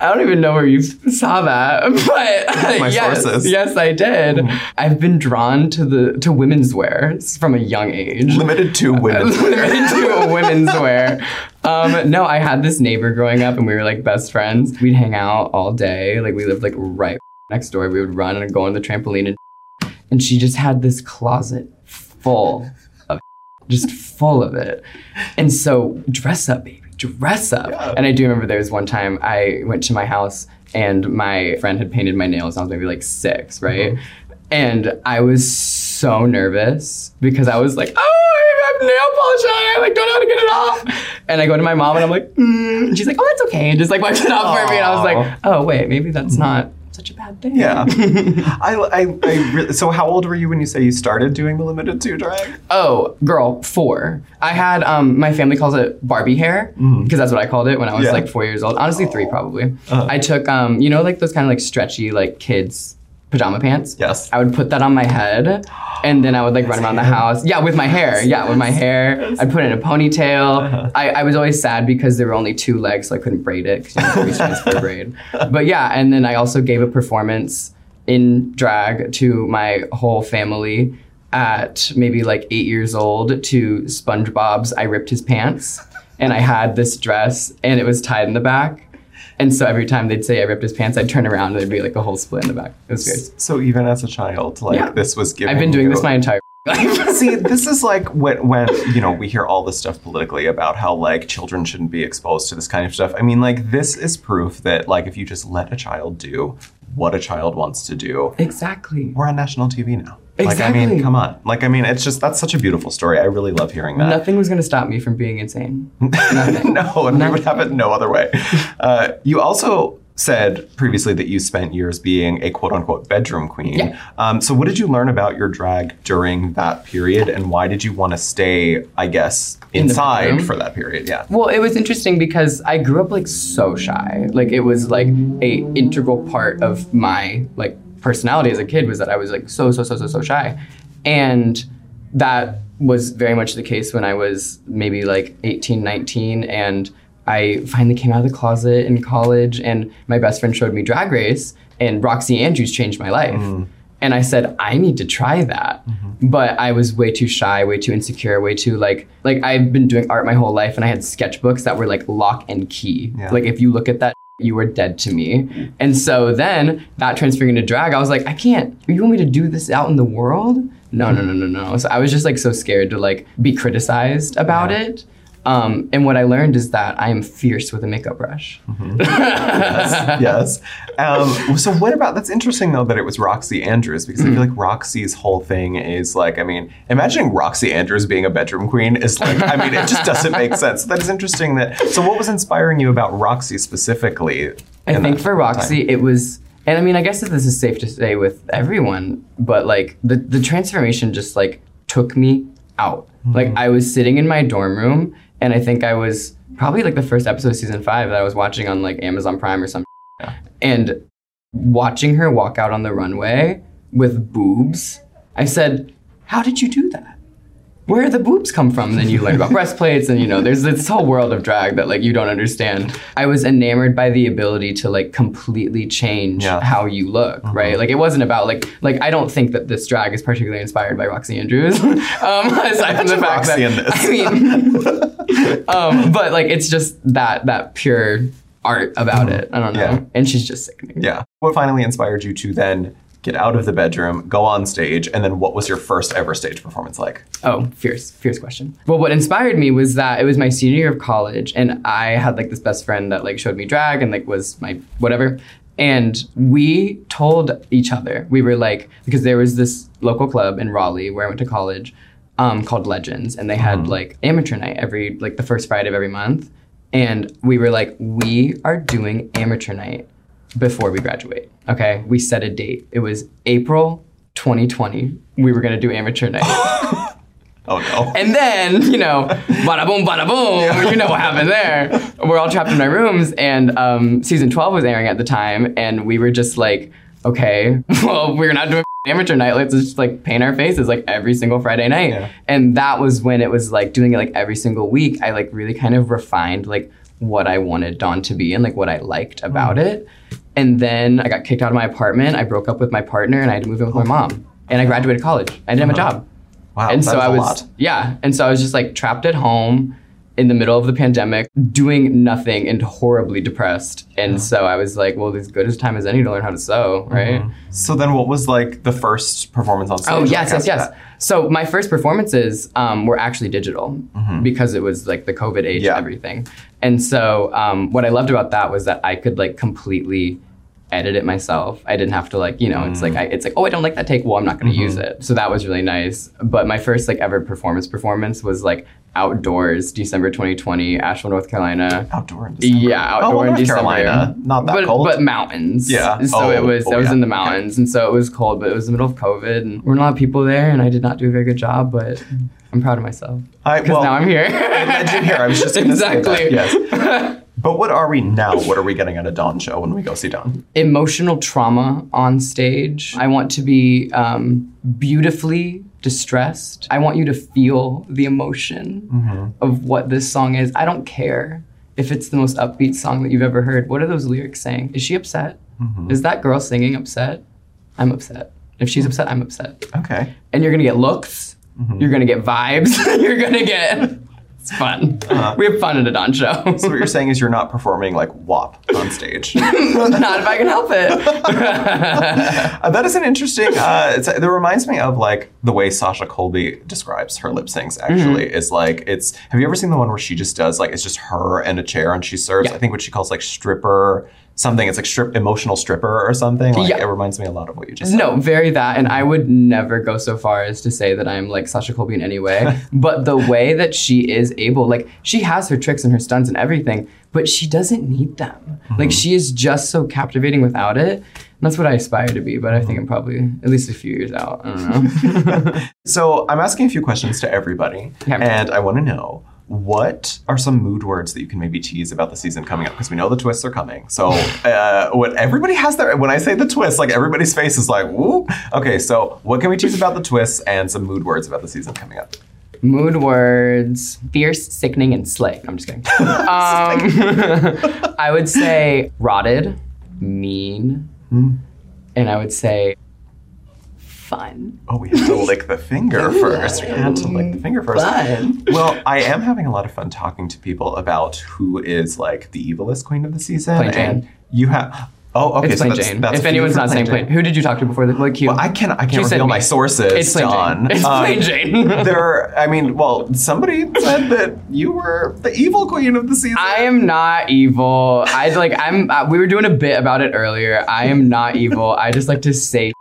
I don't even know where you saw that, <laughs> but My yes, sources. yes, I did. I've been drawn to the to women's wear from a young age. Limited to women. <laughs> Limited to women's wear. Um, no, I had this neighbor growing up, and we were like best friends. We'd hang out all day. Like we lived like right next door. We would run and go on the trampoline, and <laughs> and she just had this closet full of just full of it. And so dress up, baby, dress up. And I do remember there was one time I went to my house and my friend had painted my nails. I was maybe like six, right? And I was so nervous because I was like, oh, I have nail polish on. I like don't know how to get it off. And I go to my mom and I'm like, mm. and she's like, oh, that's okay, and just like wipes it off for me. And I was like, oh wait, maybe that's not such a bad thing. Yeah. <laughs> I, I, I really, so how old were you when you say you started doing the limited two drag? Oh, girl, four. I had um my family calls it Barbie hair because that's what I called it when I was. Yeah. like four years old. Honestly, three probably. Uh-huh. I took um you know like those kind of like stretchy like kids pajama pants. Yes. I would put that on my head. And then I would like run around the house. Yeah, with my hair. Yeah, with my hair. I'd put it in a ponytail. Uh-huh. I, I was always sad because there were only two legs, so I couldn't braid it because you know, three strands for a braid. But yeah, and then I also gave a performance in drag to my whole family at maybe like eight years old to SpongeBob's I Ripped His Pants. And I had this dress and it was tied in the back. And so every time they'd say I ripped his pants, I'd turn around and there'd be like a whole split in the back. It was great. So even as a child, like Yeah. this was given I've been doing you- this my entire <laughs> life. See, this is like when, when you know we hear all this stuff politically about how like children shouldn't be exposed to this kind of stuff. I mean, like this is proof that like if you just let a child do what a child wants to do, exactly. we're on national TV now. Like I mean, Exactly. come on. Like I mean, it's just that's such a beautiful story. I really love hearing that. Nothing was going to stop me from being insane. <laughs> Nothing. no, and we would have it no other way. Uh, you also said previously that you spent years being a quote unquote bedroom queen. Yeah. Um, so, what did you learn about your drag during that period, and why did you want to stay, I guess, inside bedroom? for that period? Yeah. Well, it was interesting because I grew up like so shy. Like it was like a integral part of my like personality as a kid was that I was like so so so so so shy. And that was very much the case when I was maybe like 18, 19 and I finally came out of the closet in college and my best friend showed me Drag Race and Roxxxy Andrews changed my life. Mm-hmm. And I said, I need to try that. Mm-hmm. But I was way too shy, way too insecure, way too like like I've been doing art my whole life and I had sketchbooks that were like lock and key. Yeah. Like if you look at that you were dead to me. And so then that transferring into drag, I was like, I can't. You want me to do this out in the world? No, no, no, no, no. So I was just like so scared to like be criticized about Yeah. it. Um, and what I learned is that I am fierce with a makeup brush. <laughs> yes. Um, so, what about that's interesting though that it was Roxxxy Andrews because I feel like Roxxxy's whole thing is like, I mean, imagining Roxxxy Andrews being a bedroom queen is like, I mean, it just doesn't make <laughs> sense. That is interesting. That so, what was inspiring you about Roxxxy specifically? I think for time? Roxxxy, it was, and I mean, I guess that this is safe to say with everyone, but like the the transformation just like took me out. Like I was sitting in my dorm room, and I think I was probably like the first episode of season five that I was watching on like Amazon Prime or something, and watching her walk out on the runway with boobs, I said, "How did you do that?" where the boobs come from. And then you learn about <laughs> breastplates, and you know, there's this whole world of drag that like you don't understand. I was enamored by the ability to like completely change Yeah. how you look, right? Like it wasn't about like like I don't think that this drag is particularly inspired by Roxxxy Andrews. <laughs> um, aside from the fact Roxxxy that. I mean, <laughs> <laughs> um, but like it's just that that pure art about it. I don't know, Yeah. and she's just sickening. Yeah. What finally inspired you to then get out of the bedroom, go on stage, and then what was your first ever stage performance like? Oh, fierce, fierce question. Well, what inspired me was that it was my senior year of college, and I had like this best friend that like showed me drag and like was my whatever. And we told each other, we were like, because there was this local club in Raleigh where I went to college um, called Legends, and they had like amateur night every, like the first Friday of every month. And we were like, we are doing amateur night before we graduate. Okay. We set a date. It was April 2020. We were to do amateur night. <laughs> Oh no. And then, you know, bada boom, bada boom, you know what happened there. We're all trapped in our rooms, and um, season 12 was airing at the time, and we were just like, okay, <laughs> well, we're not doing <laughs> amateur night. Let's just like paint our faces like every single Friday night. Yeah. And that was when it was like doing it like every single week. I like really kind of refined like what I wanted Dawn to be and like what I liked about mm-hmm. it. And then I got kicked out of my apartment. I broke up with my partner and I had to move in with my mom. And I graduated college. I didn't have a uh-huh. job. Wow, and so I a was lot. yeah, and so I was just like trapped at home in the middle of the pandemic, doing nothing and horribly depressed. And so I was like, well, as good as time as any to learn how to sew, right? So then, what was like the first performance on stage? Oh yes, yes, yes. that? So my first performances um, were actually digital because it was like the COVID age Yeah. and everything. And so um, what I loved about that was that I could like completely edit it myself. I didn't have to like you know it's like I, it's like oh I don't like that take. Well I'm not going to use mm-hmm. it. So that was really nice. But my first like ever performance performance was like outdoors December 2020 Asheville North Carolina. Outdoor in December. Yeah, oh, outdoor oh, well, in December. Carolina, not that but, cold. But mountains. Yeah. So Oh, it was. oh, I was yeah. in the Okay. mountains, and so it was cold. But it was the middle of COVID, and we're not a lot of people there, and I did not do a very good job. But I'm proud of myself because well, now I'm here. you're here. I was just gonna say that, <laughs> exactly. yes. <laughs> But what are we now? What are we getting at a Dawn show when we go see Dawn? Emotional trauma on stage. I want to be um, beautifully distressed. I want you to feel the emotion mm-hmm. of what this song is. I don't care if it's the most upbeat song that you've ever heard. What are those lyrics saying? Is she upset? Mm-hmm. Is that girl singing upset? I'm upset. If she's upset, I'm upset. Okay. And you're gonna get looks. Mm-hmm. You're gonna get vibes. <laughs> you're gonna get. It's fun. We have fun at a Dawn show. So what you're saying is you're not performing like WAP on stage. <laughs> Not if I can help it. Uh, that is an interesting. Uh, it's, it reminds me of like the way Sasha Colby describes her lip syncs. Actually, Mm-hmm. is like it's. Have you ever seen the one where she just does like it's just her and a chair and she serves? Yeah. I think what she calls like stripper something. It's like strip emotional stripper or something. Like Yeah. it reminds me a lot of what you just said. No, very that. And I would never go so far as to say that I'm like Sasha Colby in any way. <laughs> but the way that she is able, like, she has her tricks and her stunts and everything, but she doesn't need them. Mm-hmm. Like, she is just so captivating without it. And that's what I aspire to be, but I think mm-hmm. I'm probably at least a few years out. I don't know. <laughs> So I'm asking a few questions to everybody, Yeah. and I want to know what are some mood words that you can maybe tease about the season coming up because we know the twists are coming. So uh, what everybody has their when I say the twist, like everybody's face is like woo. Okay, so what can we tease about the twists and some mood words about the season coming up? Mood words fierce, sickening, and slay. I'm just kidding. <laughs> um, <laughs> I would say rotted, mean, and I would say fun. Oh, we have to lick the finger <laughs> first. We have to lick the finger first. Fun. Well, I am having a lot of fun talking to people about who is like the evilest queen of the season. Plain Jane. And you have oh okay. it's so Plain that's, Jane. that's if anyone's not saying Plain Plain, who did you talk to before? The, like you? Well, I can't. I can't said reveal me. my sources. It's Plain Don. Jane. It's Um, Plain Jane. <laughs> there. I mean, well, somebody said that you were the evil queen of the season. I am not evil. I like. I'm. Uh, we were doing a bit about it earlier. I am not evil. I just like to say.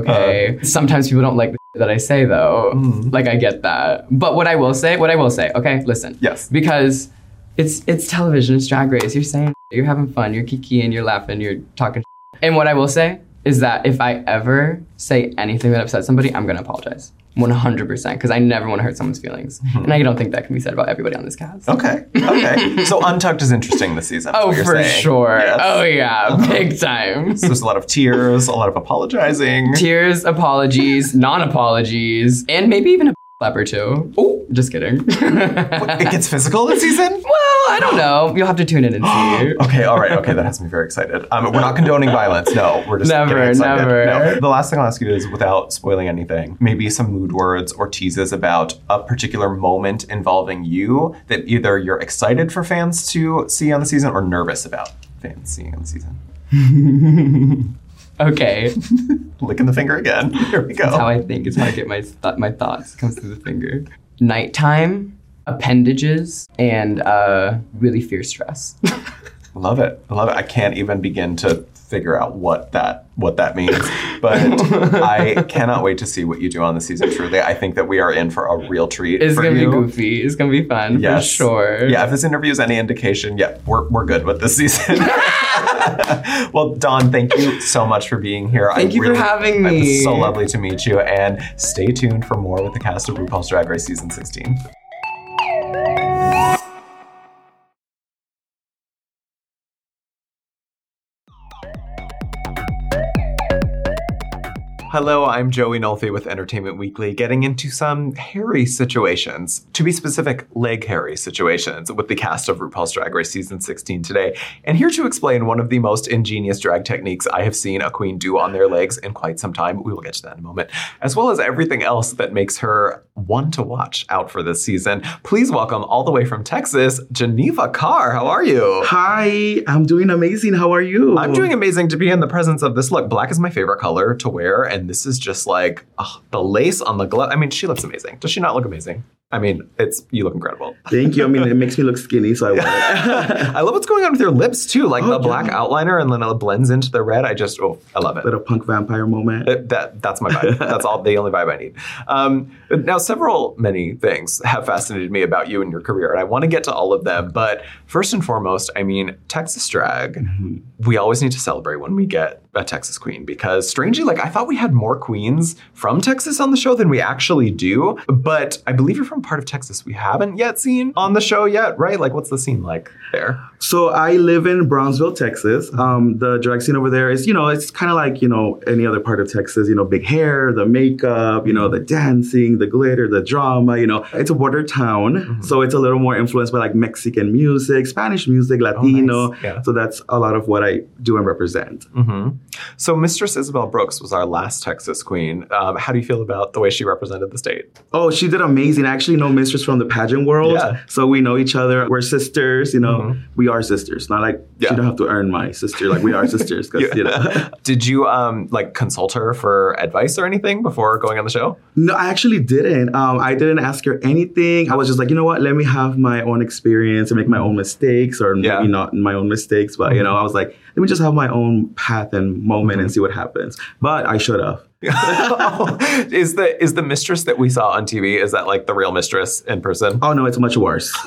Okay. Sometimes people don't like the that I say though. Mhm. Like I get that. But what I will say, what I will say. Okay, listen. Yes. Because it's it's television. It's Drag Race. You're saying you're having fun. You're kikiing. You're laughing. You're talking. And what I will say is that if I ever say anything that upsets somebody, I'm gonna apologize. 100% because I never want to hurt someone's feelings. Mm-hmm. And I don't think that can be said about everybody on this cast. Okay. Okay. <laughs> so Untucked is interesting this season. Oh, for saying. sure. Yes. Oh, yeah. Uh-huh. Big time. So there's a lot of tears, a lot of apologizing. Tears, apologies, non apologies, and maybe even a or two. Oh, just kidding. it gets <laughs> physical this season. well, I don't know. You'll have to tune in and see. <gasps> Okay, all right, okay, that has me very excited. Um, we're not condoning violence. No, we're just Never, never. No. The last thing I'll ask you is, without spoiling anything, maybe some mood words or teases about a particular moment involving you that either you're excited for fans to see on the season or nervous about fans seeing on the season. <laughs> Okay. <laughs> Licking the finger again. <laughs> Here we go. That's how I think. It's how I get my, th- my thoughts. It comes through the finger. Nighttime, appendages, and uh, really fierce stress. <laughs> Love it. I love it. I can't even begin to figure out what that what that means. But <laughs> I cannot wait to see what you do on the season. Truly, I think that we are in for a real treat. It's gonna you. be goofy. It's gonna be fun Yes. for sure. Yeah, if this interview is any indication, yeah, we're, we're good with this season. <laughs> well, Dawn, thank you so much for being here. Thank you for having It was me. so lovely to meet you. And stay tuned for more with the cast of RuPaul's Drag Race Season 16. Hello, I'm Joey Nolfi with Entertainment Weekly, getting into some hairy situations. To be specific, leg hairy situations with the cast of RuPaul's Drag Race Season 16 today. And here to explain one of the most ingenious drag techniques I have seen a queen do on their legs in quite some time, we will get to that in a moment, as well as everything else that makes her one to watch out for this season. Please welcome all the way from Texas, Geneva Karr. How are you? Hi, I'm doing amazing. How are you? I'm doing amazing to be in the presence of this look. Black is my favorite color to wear, and this is just like ugh, the lace on the glove. I mean, she looks amazing. Does she not look amazing? I mean, it's you look incredible. Thank you. I mean, it makes me look skinny, so I wear it. <laughs> I love what's going on with your lips too, like Oh, the black yeah. outliner, and then it blends into the red. I just, oh, I love it. Little punk vampire moment. Uh, that that's my vibe. <laughs> That's all the only vibe I need. Um, now, several many things have fascinated me about you and your career, and I want to get to all of them. But first and foremost, I mean, Texas drag. Mm-hmm. We always need to celebrate when we get a Texas queen because, strangely, like I thought we had more queens from Texas on the show than we actually do. But I believe you're from part of Texas we haven't yet seen on the show yet, right? Like, what's the scene like there? So I live in Brownsville, Texas. Um, the drag scene over there is, you know, it's kind of like, you know, any other part of Texas, you know, big hair, the makeup, you know, the dancing, the glitter, the drama, you know. It's a border town. So it's a little more influenced by like Mexican music, Spanish music, Latino. nice. Yeah. So that's a lot of what I do and represent. hmm So, Mistress Isabelle Brooks was our last Texas queen. Um, how do you feel about the way she represented the state? Oh, she did amazing. I actually know Mistress from the pageant world. Yeah. So we know each other. We're sisters, you know. We are sisters. Not like Yeah. she don't have to earn my sister. Like we are <laughs> sisters. 'cause, you know. <laughs> Did you um, like consult her for advice or anything before going on the show? No, I actually didn't. Um, I didn't ask her anything. I was just like, you know what? Let me have my own experience and make my own mistakes, or Yeah. maybe not my own mistakes. But you know, I was like, let me just have my own path and moment and see what happens. But I should have. <laughs> is the is the mistress that we saw on TV is that like the real mistress in person? Oh no, it's much worse. <laughs> <laughs>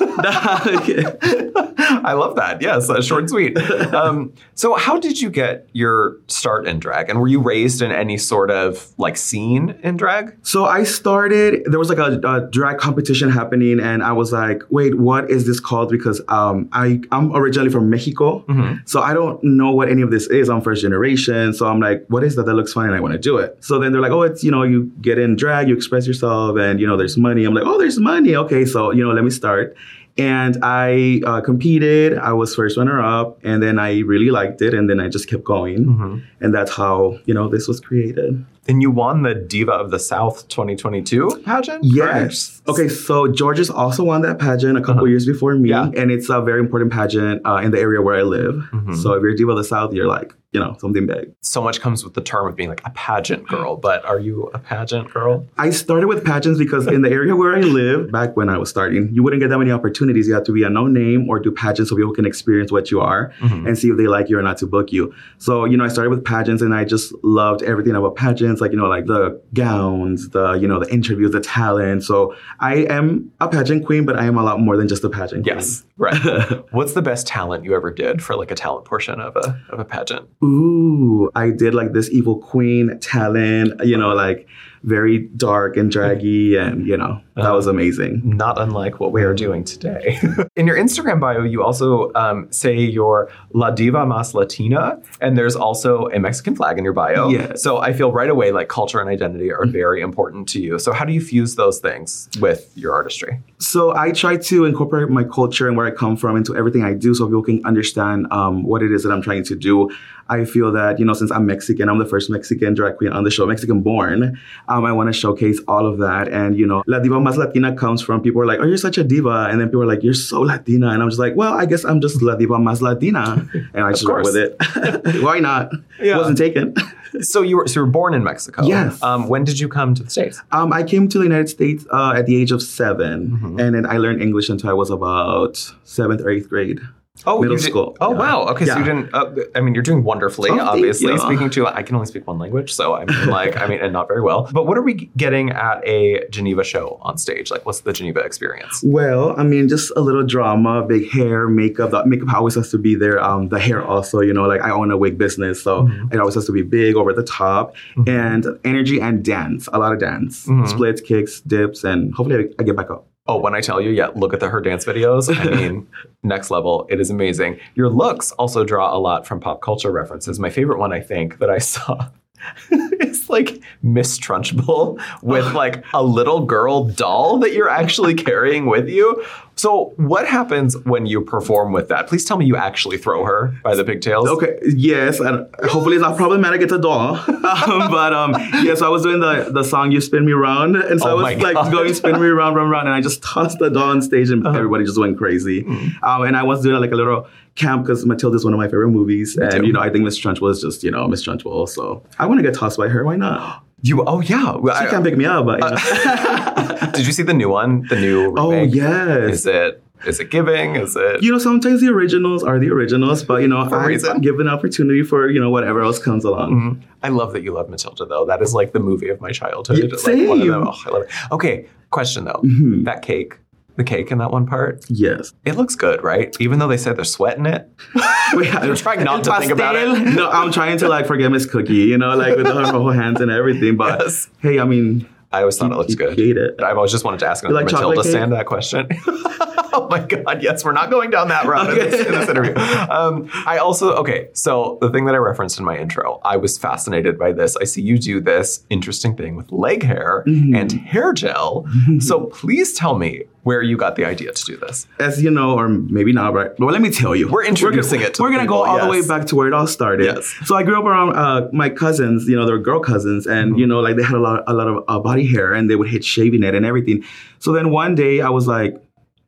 I love that. Yes, uh, short and sweet. Um, so, how did you get your start in drag? And were you raised in any sort of like scene in drag? So I started. There was like a, a drag competition happening, and I was like, "Wait, what is this called?" Because um, I I'm originally from Mexico, so I don't know what any of this is. I'm first generation, so I'm like, "What is that? That looks fun, and I want to do it." So then they're like, "Oh, it's you know, you get in drag, you express yourself, and you know, there's money." I'm like, "Oh, there's money. Okay, so you know, let me start." And I uh, competed. I was first runner up, and then I really liked it, and then I just kept going, and that's how you know this was created. And you won the Diva of the South 2022 pageant? Yes. correct? Okay, so Jorgeous also won that pageant a couple years before me, Uh-huh. Yeah. and it's a very important pageant uh, in the area where I live. Mhm. So if you're Diva of the South, you're like, you know, something big. So much comes with the term of being like a pageant girl, but are you a pageant girl? I started with pageants because in the area where I live, back when I was starting, you wouldn't get that many opportunities. You have to be a no name or do pageants so people can experience what you are Mhm. and see if they like you or not to book you. So, you know, I started with pageants and I just loved everything about pageants, like, you know, like the gowns, the, you know, the interviews, the talent. So I am a pageant queen, but I am a lot more than just a pageant queen. Yes. Right. <laughs> What's the best talent you ever did for like a talent portion of a of a pageant? Ooh, I did like this evil queen talent, you know, like very dark and draggy, and you know, that was amazing. Not unlike what we are doing today. <laughs> In your Instagram bio, you also um, say you're La Diva Más Latina, and there's also a Mexican flag in your bio. Yes. So I feel right away like culture and identity are very important to you. So how do you fuse those things with your artistry? So I try to incorporate my culture and where I come from into everything I do, so people can understand um, what it is that I'm trying to do. I feel that you know, since I'm Mexican, I'm the first Mexican drag queen on the show, Mexican born. Um, I want to showcase all of that, and you know, La Diva Más Latina comes from people are like, "Oh, you're such a diva," and then people are like, "You're so Latina," and I'm just like, "Well, I guess I'm just La Diva Más Latina," and I <laughs> just course. with it. <laughs> Why not? Yeah. It wasn't taken. <laughs> So you were so you were born in Mexico. Yes. Um, when did you come to the states? Um, I came to the United States uh, at the age of 7 Mhm. and then I learned English until I was about seventh or eighth grade. Oh, Middle did- school, Oh, yeah. wow. Okay, so you didn't. Uh, I mean, you're doing wonderfully. Oh, obviously, speaking to I can only speak one language, so I'm like, I mean, and not very well. But what are we getting at a Geneva show on stage? Like, what's the Geneva experience? Well, I mean, just a little drama, big hair, makeup. The makeup always has to be there. Um, the hair also, you know, like I own a wig business, so Mhm. it always has to be big, over the top, Mhm. and energy and dance. A lot of dance, Mhm. splits, kicks, dips, and hopefully I, I get back up. Oh, when I tell you, yeah, look at the her dance videos. I mean, <laughs> next level. It is amazing. Your looks also draw a lot from pop culture references. My favorite one, I think, that I saw <laughs> is like Miss Trunchbull with <laughs> like a little girl doll that you're actually carrying with you. So, what happens when you perform with that? Please tell me you actually throw her by the pigtails. Okay, yes, and hopefully it's not problematic. It's a doll, <laughs> um, but um, yes, I was doing the the song "You Spin Me Round," and so Oh I was like God. going spin me round, round, round, and I just tossed the doll on stage, and Uh-huh. everybody just went crazy. Mm. Um, and I was doing like a little camp because Matilda is one of my favorite movies, and you know I think Miss Trunchbull is just you know Miss Trunchbull, so I want to get tossed by her. Why not? <gasps> You, oh yeah. She can't pick me up, but you know. <laughs> Did you see the new one? The new oh yes. Is it is it giving? Is it you know, sometimes the originals are the originals, but you know, For a I reason. give an opportunity for you know whatever else comes along. Mhm. I love that you love Matilda though. That is like the movie of my childhood. Yeah, It's like one of them. Oh, I love it. Okay, question though. Mhm. That cake, the cake in that one part, Yes. it looks good, right? Even though they said they're sweating it. <laughs> Wait, I'm trying not to think about it. no, I'm trying to like forget Miss Cookie, you know, like with her whole hands and everything. But <laughs> Yes. hey, I mean, I always thought it looks good. hate it. I've always just wanted to ask You another like Matilda stand that question. <laughs> oh my god, yes, we're not going down that route in, this, in this interview. Um, I also okay, so the thing that I referenced in my intro, I was fascinated by this. I see you do this interesting thing with leg hair Mhm. and hair gel. so please tell me where you got the idea to do this. As you know, or maybe not, right? But let me tell you, We're introducing gonna, it to we're gonna go all the way back to where it all started. Yes. So I grew up around uh, my cousins. You know, they were girl cousins, and Mm-hmm. you know, like they had a lot, a lot of uh, body hair, and they would hit shaving it and everything. So then one day, I was like,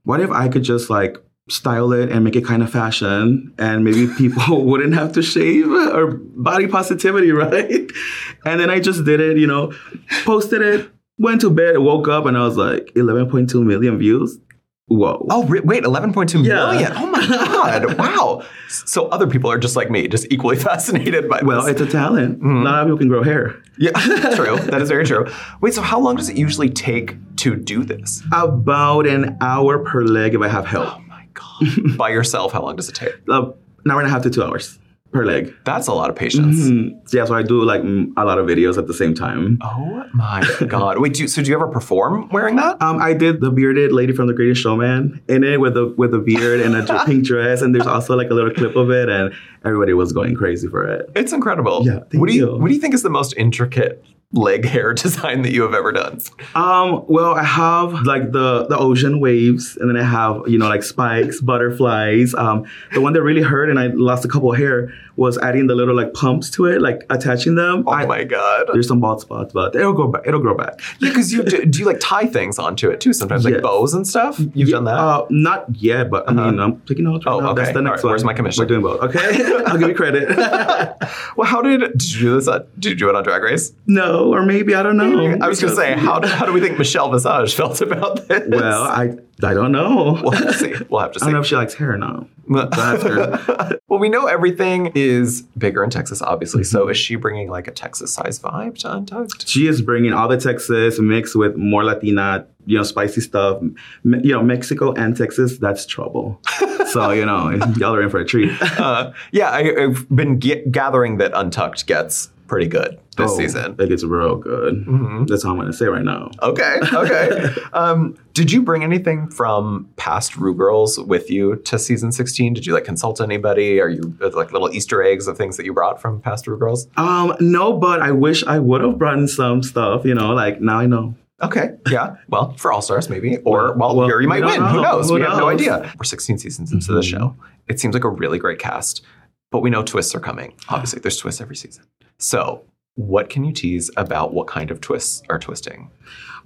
what if I could just like style it and make it kind of fashion and maybe <laughs> people wouldn't have to shave or body positivity <laughs> right and then i just did it you know posted it went to bed woke up and i was like 11.2 million views whoa Oh wait, eleven point two Yeah. million! Oh my <laughs> god! wow. So other people are just like me, just equally <laughs> fascinated by well this. it's a talent Mhm. not a lot of people can grow hair Yeah, <laughs> true. That is very true. Wait, so how long does it usually take to do this? about an hour per leg if i have help <gasps> Oh my god. By yourself, how long does it take? uh, an hour and a half to two hours per leg That's a lot of patience. Mhm. yeah so i do like a lot of videos at the same time Oh my <laughs> god. Wait, do you, so do you ever perform wearing that? Um, I did the bearded lady from The Greatest Showman in it with the with the beard and a <laughs> pink dress, and there's also like a little clip of it, and everybody was going crazy for it. It's incredible. Yeah, what do you, you. what do you think is the most intricate leg <laughs> hair design that you have ever done? Um, well, I have like the the ocean waves, and then I have you know like spikes, butterflies. Um, the one that really hurt, and I lost a couple of hair, was adding the little like pumps to it, like attaching them. Oh I- my god. There's some bald spots, but it'll grow back. It'll grow back. Yeah, because you do, <laughs> do you like tie things onto it too sometimes, like Yes. bows and stuff? You've done that? Uh, not yet, but I Uh-huh. mean, I'm taking notes right Oh, now. That's okay. the next right, one. where's my commission? We're doing both. Okay, <laughs> I'll give you credit. <laughs> well, how did did you do this? At, did you do it on Drag Race? no, or maybe I don't know. I was to say, how do, how do we think Michelle Visage felt about this? Well, I I don't know. <laughs> we'll have to see. We'll have to I don't know if she likes hair. That's her. <laughs> well, we know everything is bigger in Texas, obviously. Mm-hmm. So, is she bringing like a Texas size vibe to Untucked? She is bringing all the Texas mixed with more Latina, you know, spicy stuff. Me- you know, Mexico and Texas, that's trouble. <laughs> so you know, y'all are in for a treat. Uh, yeah, I, I've been ge- gathering that Untucked gets pretty good this Oh, season. It gets real good. Mhm. That's all I'm gonna say right now. Okay, okay. <laughs> um, did you bring anything from past Ru Girls with you to season 16? Did you like consult anybody? Are you uh, like little Easter eggs of things that you brought from past Ru Girls? Um, no, but I wish I would have brought in some stuff. You know, like now I know. Okay, yeah. Well, for All Stars, maybe. Or, well, Well, here you might win. don't Who knows? Who we have no idea. We're 16 seasons into the Mhm. show. It seems like a really great cast, but we know twists are coming. Obviously, there's twists every season. So, what can you tease about what kind of twists are twisting?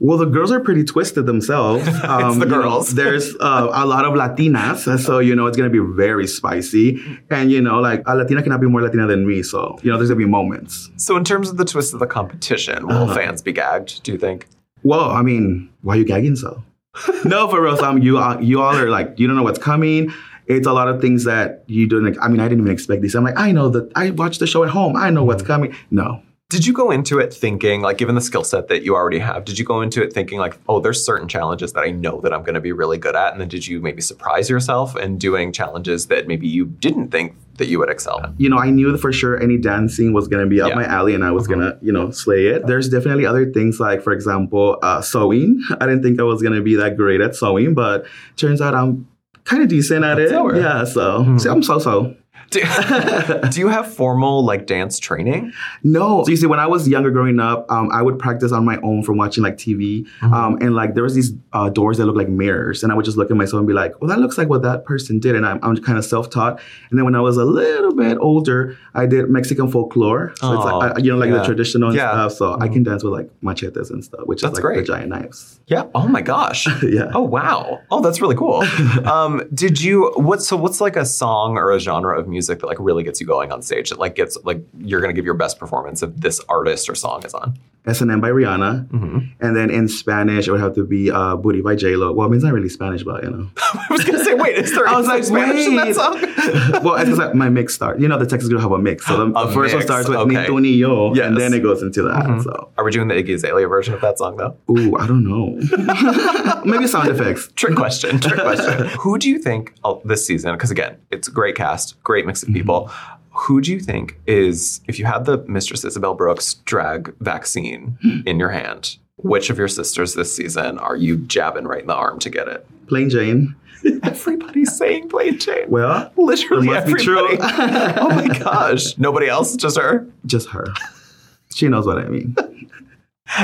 Well, the girls are pretty twisted themselves. <laughs> Um, the you know, girls. <laughs> there's uh, a lot of Latinas, so you know it's gonna be very spicy. And you know, like a Latina cannot be more Latina than me, so you know there's gonna be moments. So, in terms of the twist of the competition, will Uh-huh. fans be gagged, do you think? Well, I mean, why are you gagging so? <laughs> no, for real. Um, you all, you all are like you don't know what's coming. It's a lot of things that you don't. I mean, I didn't even expect this. I'm like, I know that I watched the show at home. I know what's coming. No, Did you go into it thinking, like, given the skill set that you already have, did you go into it thinking, like, oh, there's certain challenges that I know that I'm going to be really good at? And then did you maybe surprise yourself in doing challenges that maybe you didn't think that you would excel at? you know, I knew for sure any dancing was gonna be up Yeah. my alley, and I was Mhm. gonna, you know, slay it. There's definitely other things like, for example, uh, sewing. <laughs> I didn't think I was gonna be that great at sewing, but turns out I'm kind of decent at it. Sewer. Yeah, so Mhm. see, I'm so so. Do, do you have formal like dance training? No. So you see, when I was younger growing up, um, I would practice on my own from watching like TV. Mm-hmm. Um, and like there was these uh, doors that look like mirrors. And I would just look at myself and be like, well, that looks like what that person did. And I'm, I'm kind of self-taught. And then when I was a little bit older, I did Mexican folklore. So it's like, I, you know, like yeah. the traditional and Yeah. Mm-hmm. stuff. So I can dance with like machetes and stuff, which That's is like great. the giant knives. Yeah. Oh my gosh. <laughs> yeah. Oh wow. Oh, that's really cool. <laughs> Um, did you what? So what's like a song or a genre of music that like really gets you going on stage? That like gets like you're gonna give your best performance if this artist or song is on. S&M by Rihanna. Mm-hmm. And then in Spanish, it would have to be uh, Booty by J-Lo. Well, I mean, it's not really Spanish, but you know. <laughs> I was gonna say, wait, is there <laughs> I was like, Spanish in that song? <laughs> well, it's like my mix start. You know, the Texas girl have a mix. So the, <gasps> first one starts with okay. Ni ni yo, Yes. and then it goes into that. Mhm. So, Are we doing the Iggy Azalea version of that song though? ooh, I don't know. Maybe sound effects. Trick question. Trick question. Who do you think oh, this season? Because again, it's a great cast, great mix of people. Who do you think is, if you had the Mistress Isabelle Brooks drag vaccine hmm. in your hand, which of your sisters this season are you jabbing right in the arm to get it? Plain Jane. <laughs> Everybody's saying Plain Jane. Well, Literally it must be everybody. true. oh my gosh. <laughs> Nobody else? Just her? Just her. She knows what I mean. <laughs>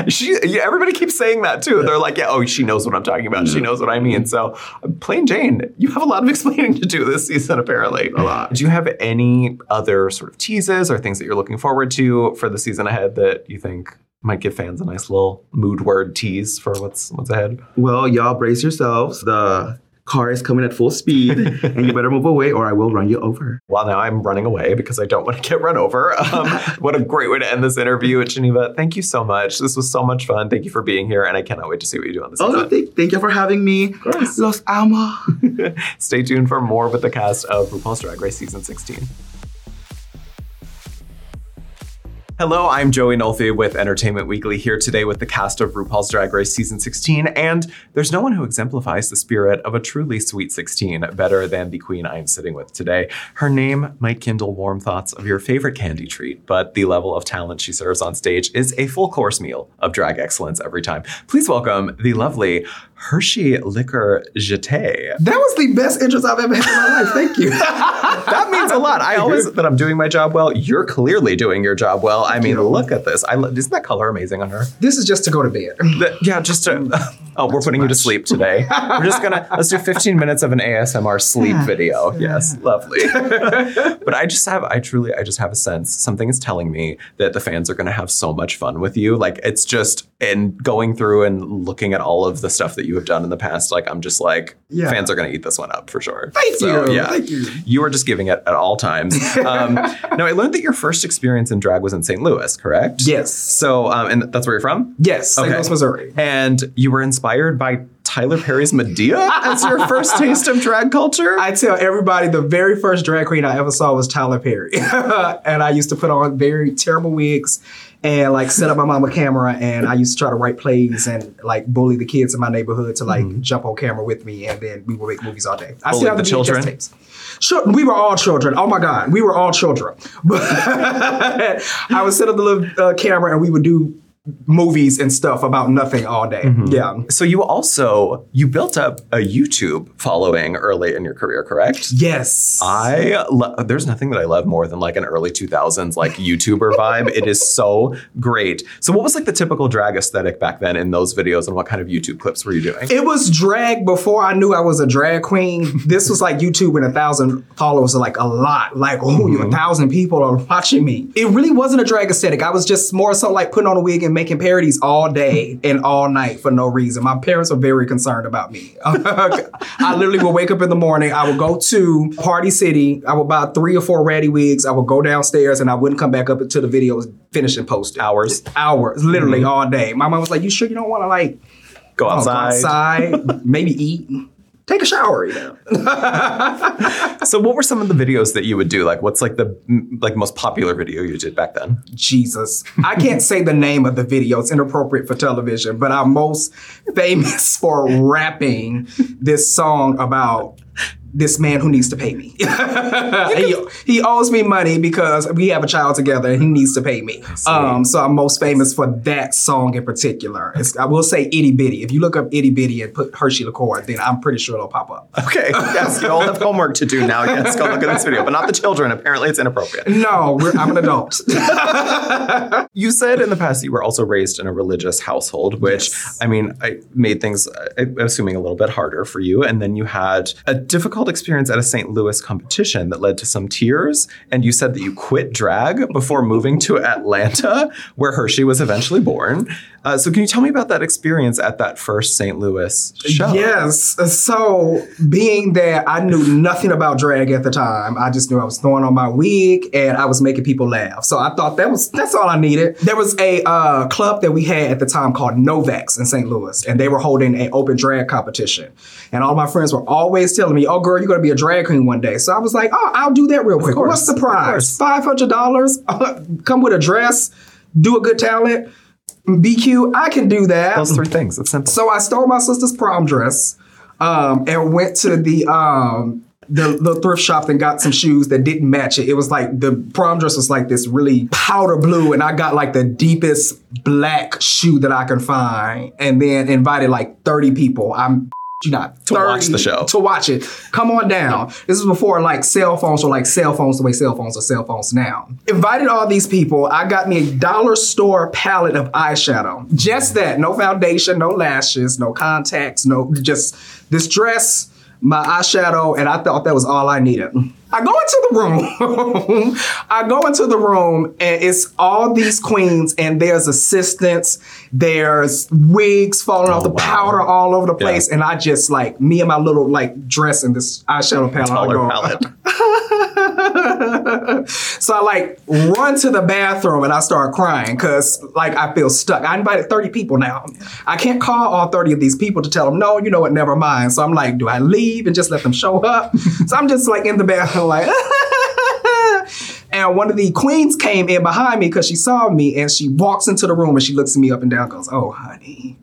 She, yeah, everybody keeps saying that too. They're like, yeah, oh, she knows what I'm talking about. She mm. knows what I mean. So, plain Jane, you have a lot of <laughs> explaining to do this season, apparently. A lot. Do you have any other sort of teases or things that you're looking forward to for the season ahead that you think might give fans a nice little mood word tease for what's what's ahead? Well, y'all brace yourselves. The car is coming at full speed, <laughs> and you better move away or I will run you over. Well, now I'm running away because I don't <laughs> want to get run over. Um, what a great way to end this interview, with Geneva. Thank you so much. This was so much fun. Thank you for being here, and I cannot wait to see what you do on this Oh, no, thank, thank you for having me. course. Los amo. <laughs> Stay tuned for more with the cast of RuPaul's Drag Race Season 16. Hello, I'm Joey Nolfi with Entertainment Weekly here today with the cast of RuPaul's Drag Race Season 16. And there's no one who exemplifies the spirit of a truly sweet 16 better than the queen I'm sitting with today. Her name might kindle warm thoughts of your favorite candy treat, but the level of talent she serves on stage is a full course meal of drag excellence every time. Please welcome the lovely Hershey Liquor Jeté. That was the best interest I've ever had in my life. Thank you. <laughs> that means a lot. I always that I'm doing my job well. You're clearly doing your job well. I mean, look at this. I lo- isn't that color amazing on her? this is just to go to bed. The- yeah, just to. Mm. <laughs> Oh, we're putting you to sleep today. We're just gonna <laughs> let's do 15 minutes of an ASMR sleep video. Yes, lovely. but I just have, I truly, I just have a sense something is telling me that the fans are gonna have so much fun with you. Like it's just and going through and looking at all of the stuff that you have done in the past. Like I'm just like, Yeah. fans are gonna eat this one up for sure. Thank So, you. Yeah, Thank you. you are just giving it at all times. <laughs> Um, now, I learned that your first experience in drag was in St. Louis, correct? Yes. So, um, and that's where you're from? Yes, St. Okay. Louis, Missouri. And you were inspired by Tyler Perry's Madea as your first taste of drag culture? I tell everybody the very first drag queen I ever saw was Tyler Perry. <laughs> and I used to put on very terrible wigs and like set up my mama camera and I used to try to write plays and like bully the kids in my neighborhood to like jump on camera with me and then we would make movies all day. I Bully have the VHS children? tapes. Sure, we were all children. Oh my God, we were all children. <laughs> But <laughs> I would set up the little uh, camera and we would do movies and stuff about nothing all day. Mm-hmm. Yeah. so you also you built up a YouTube following early in your career, correct? Yes. I lo- there's nothing that I love more than like an early 2000s like YouTuber vibe. It is so great. So what was like the typical drag aesthetic back then in those videos and what kind of YouTube clips were you doing? It was drag before I knew I was a drag queen. This was like YouTube and a thousand followers are like a lot. Like, oh, you mm-hmm. a thousand people are watching me. It really wasn't a drag aesthetic. I was just more so like putting on a wig and making parodies all day and all night for no reason. My parents were very concerned about me. <laughs> I literally would wake up in the morning. I would go to Party City. I would buy three or four ratty wigs. I would go downstairs and I wouldn't come back up until the video was finished and posted. Hours. Hours, literally mm-hmm. all day. My mom was like, "You sure you don't want to like?" Go Oh, go outside. outside, <laughs> maybe eat, take a shower, you know. <laughs> So what were some of the videos that you would do? Like what's like the mm, like most popular video you did back then? Jesus. I can't say the name of the video. It's inappropriate for television, but I'm most famous <laughs> for rapping this song about this man who needs to pay me. <laughs> he, he owes me money because we have a child together and he needs to pay me. Um, so I'm most famous for that song in particular. It's, I will say itty bitty. If you look up itty bitty and put Hershii LiqCour, then I'm pretty sure it'll pop up. Okay, yes, you all have homework to do now. Yes, go look at this video, but not the children. Apparently, it's inappropriate. No, we're, I'm an adult. <laughs> You said in the past you were also raised in a religious household, which I mean, I made things, I- I'm assuming, a little bit harder for you. And then you had a difficult experience at a St. Louis competition that led to some tears. And you said that you quit drag before moving to Atlanta, where Hershii was eventually born. Uh, so, can you tell me about that experience at that first St. Louis show? Yes. So, being that I knew nothing about drag at the time, I just knew I was throwing on my wig and I was making people laugh. So I thought that was that's all I needed. There was a uh, club that we had at the time called Novax in St. Louis, and they were holding an open drag competition. And all my friends were always telling me, "Oh, girl, you're going to be a drag queen one day." So I was like, "Oh, I'll do that real quick. course, What's the prize? Five hundred dollars. <laughs> Come with a dress, do a good talent." Cute. I can do that. Those three things. It's simple. So I stole my sister's prom dress um, and went to the um, the, the thrift shop and got some shoes that didn't match it. It was like the prom dress was like this really powder blue, and I got like the deepest black shoe that I can find, and then invited like thirty people. I'm you not To watch the show. to watch it. Come on down. This is before like cell phones were like cell phones the way cell phones are cell phones now. Invited all these people. I got me a dollar store palette of eyeshadow. Just that. No foundation, no lashes, no contacts, no just this dress, my eyeshadow, and I thought that was all I needed. I go into the room. <laughs> I go into the room and it's all these queens and there's assistants, there's wigs falling off oh, the powder all over the place, and I just like me and my little like dress and this eyeshadow palette. I go, palette. <laughs> <laughs> so I like run to the bathroom and I start crying because like I feel stuck. I invited 30 people now. I can't call all 30 of these people to tell them, no, you know what, never mind. So I'm like, do I leave and just let them show up? <laughs> so I'm just like in the bathroom like <laughs> And one of the queens came in behind me because she saw me and she walks into the room and she looks at me up and down and goes, Oh, honey,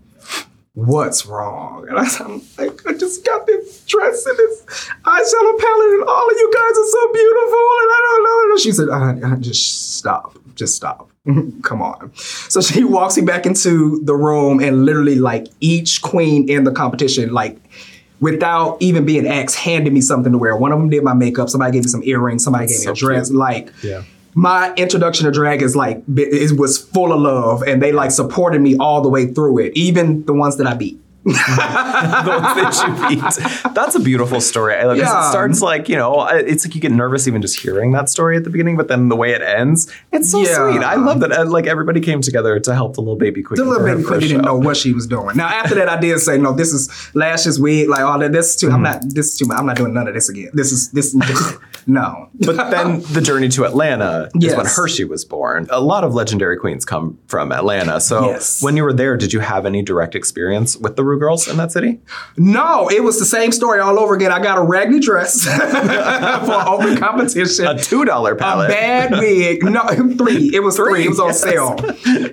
what's wrong? And I- I'm like, I just got this dress and this eyeshadow palette and all of you guys are so beautiful and I don't know. And she said, I, uh, just stop, just stop. <laughs> Come on. So she <laughs> walks me back into the room and literally like each queen in the competition, like without even being asked, handed me something to wear. One of them did my makeup. Somebody gave me some earrings. Somebody gave me a dress. cute. Like, Yeah. My introduction to drag is like it was full of love, and they like supported me all the way through it. Even the ones that I beat. The ones that you beat. That's a beautiful story. I love Yeah. It starts like, you know, it's like you get nervous even just hearing that story at the beginning, but then the way it ends, it's so Yeah. sweet. I love that. Like everybody came together to help the little baby queen. The little baby queen didn't know what she was doing. Now after that, I did say no. This is lashes, wig, like all that. This is too. I'm mm-hmm. not. This is too much. I'm not doing none of this again. This is this. <laughs> no. But then the journey to Atlanta is when Hershii was born. A lot of legendary queens come from Atlanta. So Yes. when you were there, did you have any direct experience with the Girls in that city? No, it was the same story all over again. I got a raggedy dress <laughs> for open competition. A two dollar palette. a bad wig. No, three. It was three. Three, It was on yes. sale.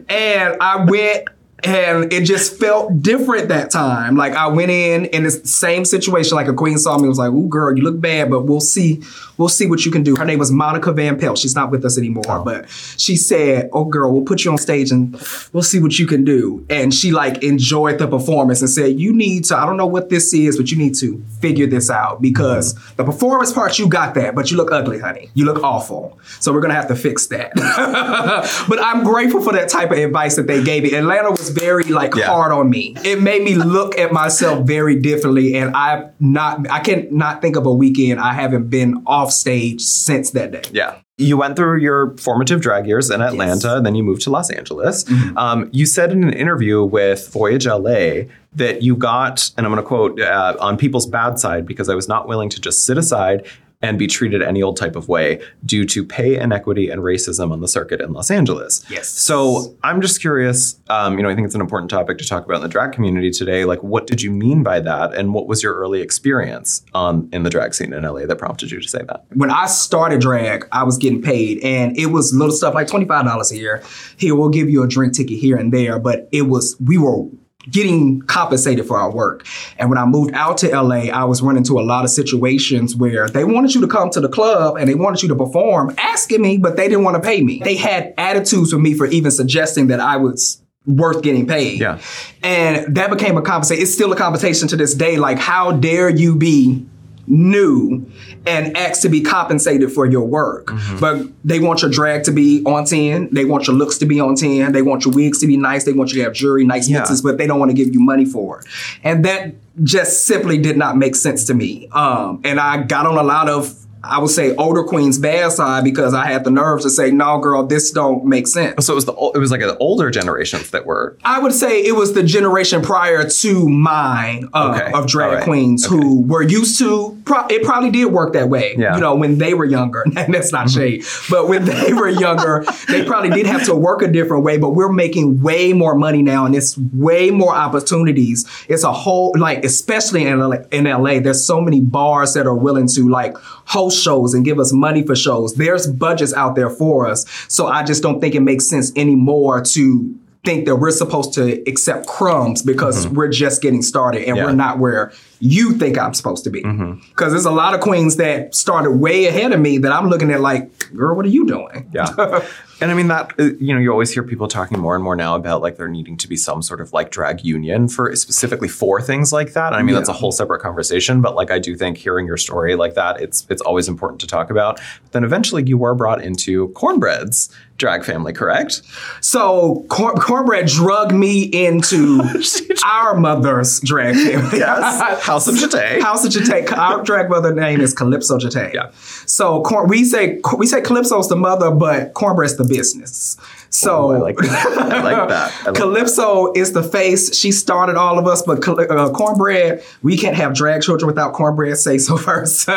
And I went and it just felt different that time. Like I went in in the same situation. Like a queen saw me and was like, "Ooh, girl, you look bad, but we'll see. We'll see what you can do." Her name was Monica Van Pelt. She's not with us anymore, oh. but she said, "Oh, girl, we'll put you on stage and we'll see what you can do." And she like enjoyed the performance and said, "You need to. I don't know what this is, but you need to figure this out because mm-hmm. the performance part you got that, but you look ugly, honey. You look awful. So we're gonna have to fix that." <laughs> but I'm grateful for that type of advice that they gave me. Atlanta was very like Yeah. hard on me. It made me look at myself very differently, and I not I can not think of a weekend I haven't been off stage since that day. Yeah. You went through your formative drag years in Atlanta, and then you moved to Los Angeles. Um, you said in an interview with Voyage LA that you got, and I'm going to quote, uh, on people's bad side because I was not willing to just sit aside and be treated any old type of way due to pay inequity and racism on the circuit in Los Angeles. Yes. So I'm just curious. Um, you know, I think it's an important topic to talk about in the drag community today. Like, what did you mean by that, and what was your early experience on in the drag scene in LA that prompted you to say that? when I started drag, I was getting paid, and it was little stuff like twenty five dollars a year. Here, we'll give you a drink ticket here and there, but it was we were getting compensated for our work. And when I moved out to LA, I was running into a lot of situations where they wanted you to come to the club and they wanted you to perform, asking me, but they didn't want to pay me. They had attitudes with me for even suggesting that I was worth getting paid. Yeah. And that became a conversation. It's still a conversation to this day. Like, how dare you be new and ask to be compensated for your work. Mm-hmm. But they want your drag to be on 10. They want your looks to be on 10. They want your wigs to be nice. They want you to have jewelry, nice Yeah. mixes, but they don't want to give you money for it. And that just simply did not make sense to me. Um, and I got on a lot of I would say older queen's bad side because I had the nerves to say, no, girl, this don't make sense. So it was the it was like the older generations that were I would say it was the generation prior to mine uh, Okay. of drag right. queens who were used to. Pro- it probably did work that way. Yeah. You know, when they were younger. <laughs> And that's not shade, but when they were <laughs> younger, they probably did have to work a different way. But we're making way more money now, and it's way more opportunities. It's a whole like, especially in LA, in LA, there's so many bars that are willing to like host shows and give us money for shows. There's budgets out there for us. So I just don't think it makes sense anymore to think that we're supposed to accept crumbs because mm-hmm. we're just getting started and Yeah. we're not where you think I'm supposed to be. Because there's a lot of queens that started way ahead of me that I'm looking at like, girl, what are you doing? Yeah. <laughs> and I mean that uh, you know you always hear people talking more and more now about like there needing to be some sort of like drag union for specifically for things like that. And I mean that's a whole separate conversation, but like I do think hearing your story like that it's it's always important to talk about. But then eventually you were brought into Cornbread's drag family, correct? So Corn- Cornbread drugged me into <laughs> our mother's drag family. Yes. <laughs> House of Jeté. House of Jeté. Our drag mother name is Calypso Jeté. Yeah. So we say we say Calypso's the mother, but Cornbread's the business. So Oh, I like that. I like <laughs> that. I like Calypso is the face. She started all of us, but uh, Cornbread, we can't have drag children without Cornbread say <laughs> so first.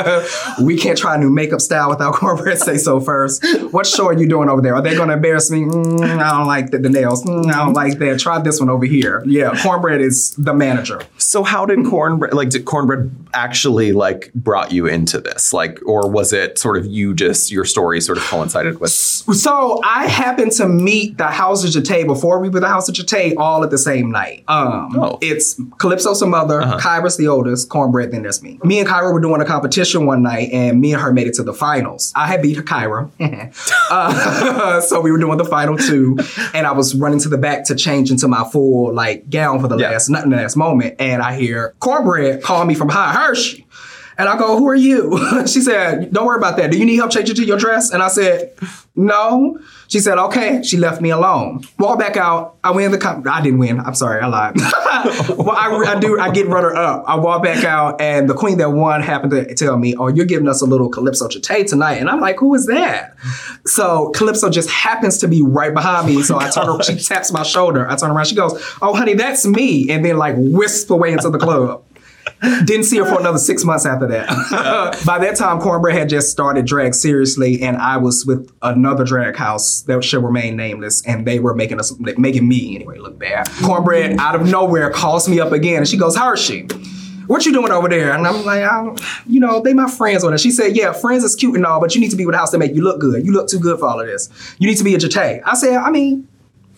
we can't try a new makeup style without <laughs> Cornbread say so first. What show are you doing over there? Are they going to embarrass me? Mm, I don't like the, the nails. Mm, I don't like that. Try this one over here. Yeah, Cornbread is the manager. So how did cornbread like did cornbread actually like brought you into this? Like or was it sort of you just your story sort of coincided with So I happened to meet the House of Jeté before we were the House of Jeté all at the same night. Um, Oh. It's Calypso's the mother, Kyra's the oldest, Cornbread, then there's me. Me and Kyra were doing a competition one night, and me and her made it to the finals. I had beat Kyra. <laughs> uh, <laughs> so we were doing the final two, and I was running to the back to change into my full like gown for the Yeah. last nothing last moment, and I hear Cornbread call me from High Hershii. And I go, who are you? <laughs> she said, don't worry about that. Do you need help changing to your dress? And I said, no. She said, okay. She left me alone. Walk back out. I win the comp. I didn't win. I'm sorry. I lied. <laughs> well, I, I do. I get runner up. I walk back out and the queen that won happened to tell me, oh, you're giving us a little Calypso Jeté tonight. And I'm like, who is that? So Calypso just happens to be right behind me. So I turn her, she taps my shoulder. I turn around. She goes, oh, honey, that's me. And then like wisp away into the club. Didn't see her for another six months after that. <laughs> By that time, Cornbread had just started drag seriously, and I was with another drag house that shall remain nameless, and they were making us, making me anyway, look bad. Cornbread out of nowhere calls me up again, and she goes, Hershii. What you doing over there? And I'm like, I don't, you know, they my friends on it. She said, yeah, friends is cute and all, but you need to be with a house that make you look good. You look too good for all of this. You need to be a Jeté. I said, I mean,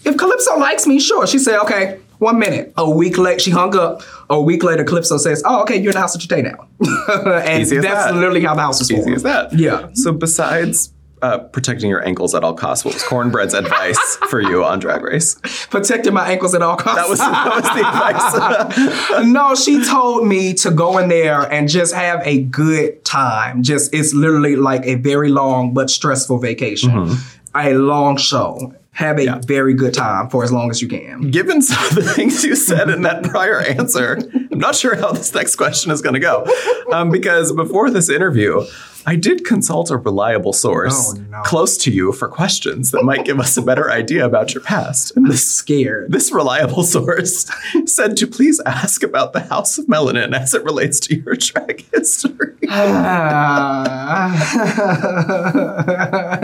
if Calypso likes me, sure. She said, okay, one minute. A week later, she hung up. A week later, Calypso says, oh, okay, you're in the house of Jeté now. <laughs> and Easy as that's that. literally how the house was easy formed. as that. Yeah. So besides uh, protecting your ankles at all costs, what was Cornbread's advice <laughs> for you on Drag Race? Protecting my ankles at all costs. That was that was the advice. <laughs> no, she told me to go in there and just have a good time. Just it's literally like a very long but stressful vacation. A long show. Have a very good time for as long as you can. Given some of the things you said in that prior answer, I'm not sure how this next question is going to go. Um, because before this interview, I did consult a reliable source Oh, no. close to you for questions that might give us a better idea about your past. And this, Scared. this reliable source <laughs> said to please ask about the House of Melanin as it relates to your drag history. <laughs> Ah.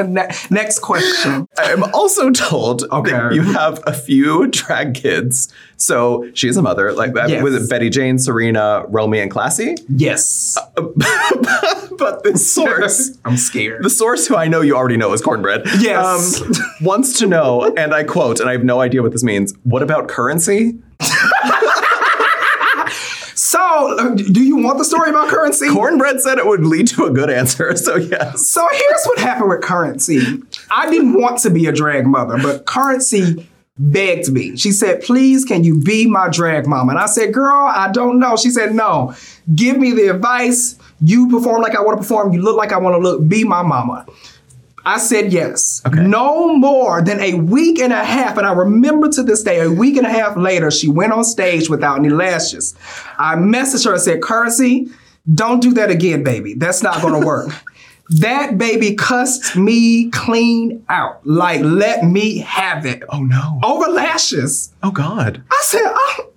Ne- next question. I am also told that you have a few drag kids. So she's a mother, like that. Yes. Was it Betty Jane, Serena, Romy, and Classy? Yes. <laughs> but this source, I'm scared. the source who I know you already know is Cornbread, Yes. um, <laughs> wants to know, and I quote, and I have no idea what this means. What about currency? <laughs> So, uh, do you want the story about currency? Cornbread said it would lead to a good answer, so yes. So here's what happened with currency. I didn't want to be a drag mother, but currency begged me. She said, please, can you be my drag mama? And I said, girl, I don't know. She said, no, give me the advice. You perform like I want to perform. You look like I want to look. Be my mama. I said yes. No more than a week and a half. And I remember to this day, a week and a half later, she went on stage without any lashes. I messaged her and said, Kersey, don't do that again, baby. That's not going to work. <laughs> that baby cussed me clean out. Like, let me have it. Oh no. Over lashes. Oh God. I said, oh,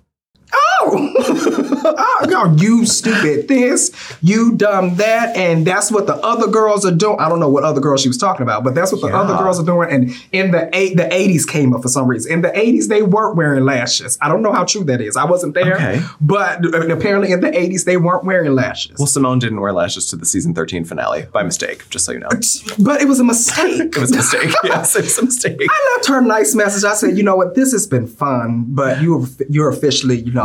oh, <laughs> oh you stupid this, you dumb that, and that's what the other girls are doing. I don't know what other girls she was talking about, but that's what the Yeah. other girls are doing. And in the eight, the eighties came up for some reason. In the eighties, they weren't wearing lashes. I don't know how true that is. I wasn't there, Okay. but uh, apparently in the eighties they weren't wearing lashes. Well, Symone didn't wear lashes to the season 13 finale by mistake, just so you know. <laughs> but it was a mistake. It was a <laughs> mistake. yes, it was a mistake. I left her a nice message. I said, you know what, this has been fun, but you you're officially, you know,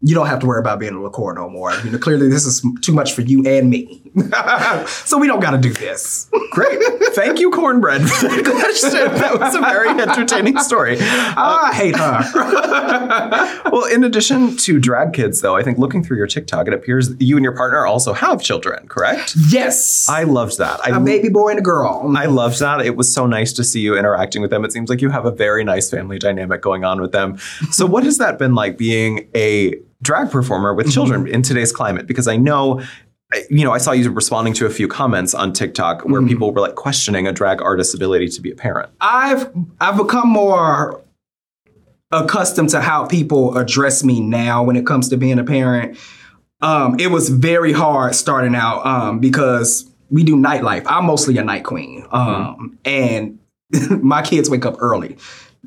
you don't have to worry about being a LiqCour no more. You know, clearly this is too much for you and me. <laughs> so we don't got to do this. Great. Thank you, Cornbread, for <laughs> that question. That was a very entertaining story. Uh, ah, I hate her. <laughs> Well, in addition to drag kids, though, I think looking through your TikTok, it appears you and your partner also have children, correct? yes. I loved that. I a baby boy and a girl. I loved that. It was so nice to see you interacting with them. It seems like you have a very nice family dynamic going on with them. So, what has that been like being a drag performer with mm-hmm. children in today's climate? Because I know. You know, I saw you responding to a few comments on TikTok where people were like questioning a drag artist's ability to be a parent. I've I've become more accustomed to how people address me now when it comes to being a parent. Um, it was very hard starting out um, because we do nightlife. I'm mostly a night queen, um, and <laughs> my kids wake up early.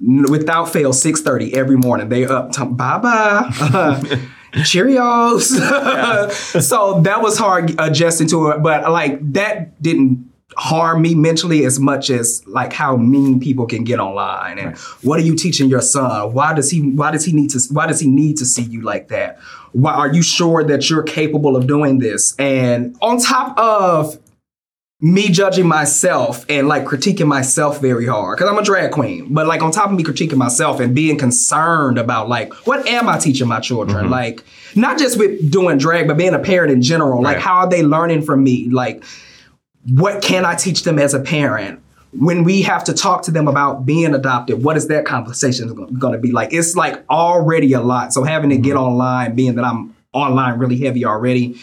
Without fail, six thirty every morning. They up to bye bye. Cheerios. <laughs> so that was hard adjusting to it, but like that didn't harm me mentally as much as like how mean people can get online and what are you teaching your son? Why does he why does he need to why does he need to see you like that? Why are you sure that you're capable of doing this? And on top of me judging myself and like critiquing myself very hard because I'm a drag queen. But like on top of me critiquing myself and being concerned about like what am I teaching my children? Mm-hmm. Like not just with doing drag, but being a parent in general. Like how are they learning from me? Like what can I teach them as a parent? When we have to talk to them about being adopted, what is that conversation going to be like? It's like already a lot. So having to get mm-hmm. online, being that I'm online really heavy already,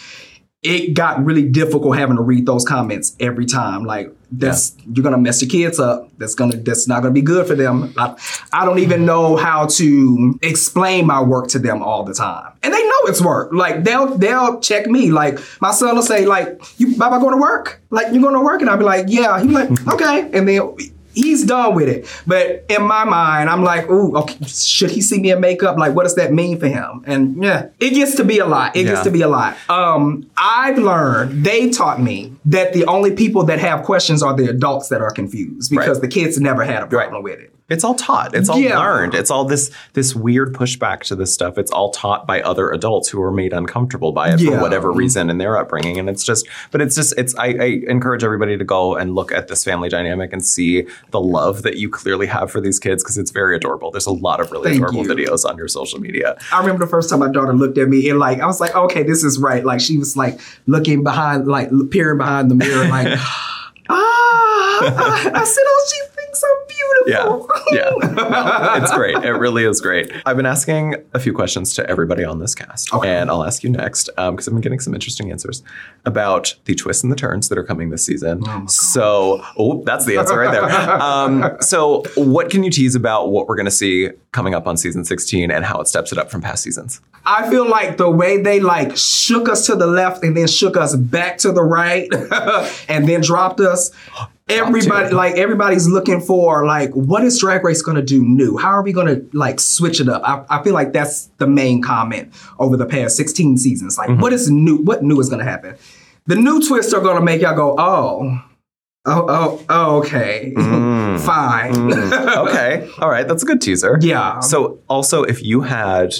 it got really difficult having to read those comments every time. Like that's you're gonna mess your kids up. That's gonna that's not gonna be good for them. I, I don't even know how to explain my work to them all the time, and they know it's work. Like they'll they'll check me. Like my son will say like, "You Baba going to work? Like you going to work?" And I'll be like, "Yeah." He's like, <laughs> "Okay," and then. He's done with it, but in my mind, I'm like, "Ooh, okay, should he see me in makeup? Like, what does that mean for him?" And yeah, it gets to be a lot. It gets to be a lot. Um, I've learned, they taught me that the only people that have questions are the adults that are confused because Right. the kids never had a problem with it. It's all taught. It's all Yeah. learned. It's all this this weird pushback to this stuff. It's all taught by other adults who are made uncomfortable by it Yeah. for whatever reason in their upbringing. And it's just, but it's just, it's. I, I encourage everybody to go and look at this family dynamic and see the love that you clearly have for these kids because it's very adorable. There's a lot of really Thank adorable you. videos on your social media. I remember the first time my daughter looked at me and like I was like, okay, this is right. Like she was like looking behind, like peering behind the mirror, like <laughs> ah. I said, oh, she I'm beautiful. Yeah. No, <laughs> it's great. It really is great. I've been asking a few questions to everybody on this cast, Okay. and I'll ask you next because I've been getting some interesting answers about the twists and the turns that are coming this season. so, oh, that's the answer right there. <laughs> Um, so, what can you tease about what we're going to see coming up on season 16 and how it steps it up from past seasons? I feel like the way they like shook us to the left and then shook us back to the right <laughs> and then dropped us. Everybody, like everybody's looking for like, what is Drag Race gonna do new? How are we gonna like switch it up? I, I feel like that's the main comment over the past 16 seasons. Like, mm-hmm. what is new? What new is gonna happen? The new twists are gonna make y'all go, oh, oh, oh, oh okay, mm. <laughs> fine. Mm. okay. All right. That's a good teaser. Yeah. So, also, if you had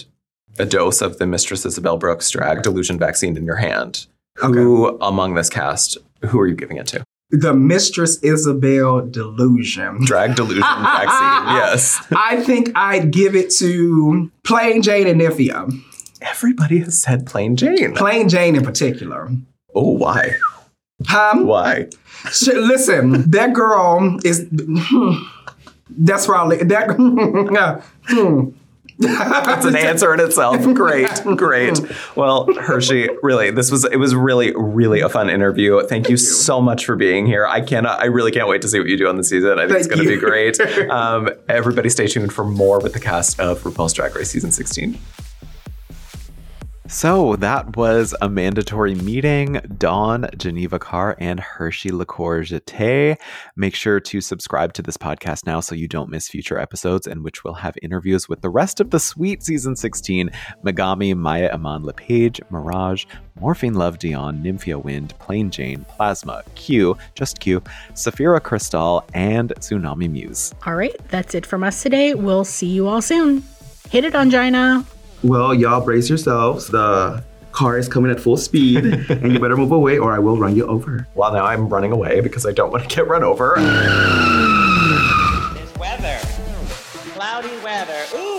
a dose of the Mistress Isabelle Brooks drag delusion vaccine in your hand, who among this cast, who are you giving it to? The Mistress Isabelle delusion. Drag delusion vaccine. <laughs> Yes. I think I'd give it to Plane Jane and Nymphia. Everybody has said Plane Jane. Plane Jane in particular. Oh, why? Um, Why? sh- listen, that girl is. That's where I li- that. <laughs> hmm. That's an answer in itself. Great, great. <laughs> Well, Hershii, really, this was it was really, really a fun interview. Thank, you, so much for being here. I cannot, I really can't wait to see what you do on the season. I think it's going to be great. <laughs> Um, everybody, stay tuned for more with the cast of RuPaul's Drag Race season 16. So that was Amanda Tori Meating. Dawn, Geneva Karr, and Hershii LiqCour-Jeté. Make sure to subscribe to this podcast now so you don't miss future episodes, in which we'll have interviews with the rest of the sweet season 16 Megami, Mhi'ya Iman Le'Paige, Mirage, Morphine Love Dion, Nymphia Wind, Plane Jane, Plasma, Q, Just Q, Sapphira Cristál, and Xunami Muse. All right, that's it from us today. We'll see you all soon. Hit it, on Angina. Well, y'all brace yourselves. The car is coming at full speed, <laughs> and you better move away or I will run you over. Well, now I'm running away because I don't want to get run over. This weather. Cloudy weather. Ooh!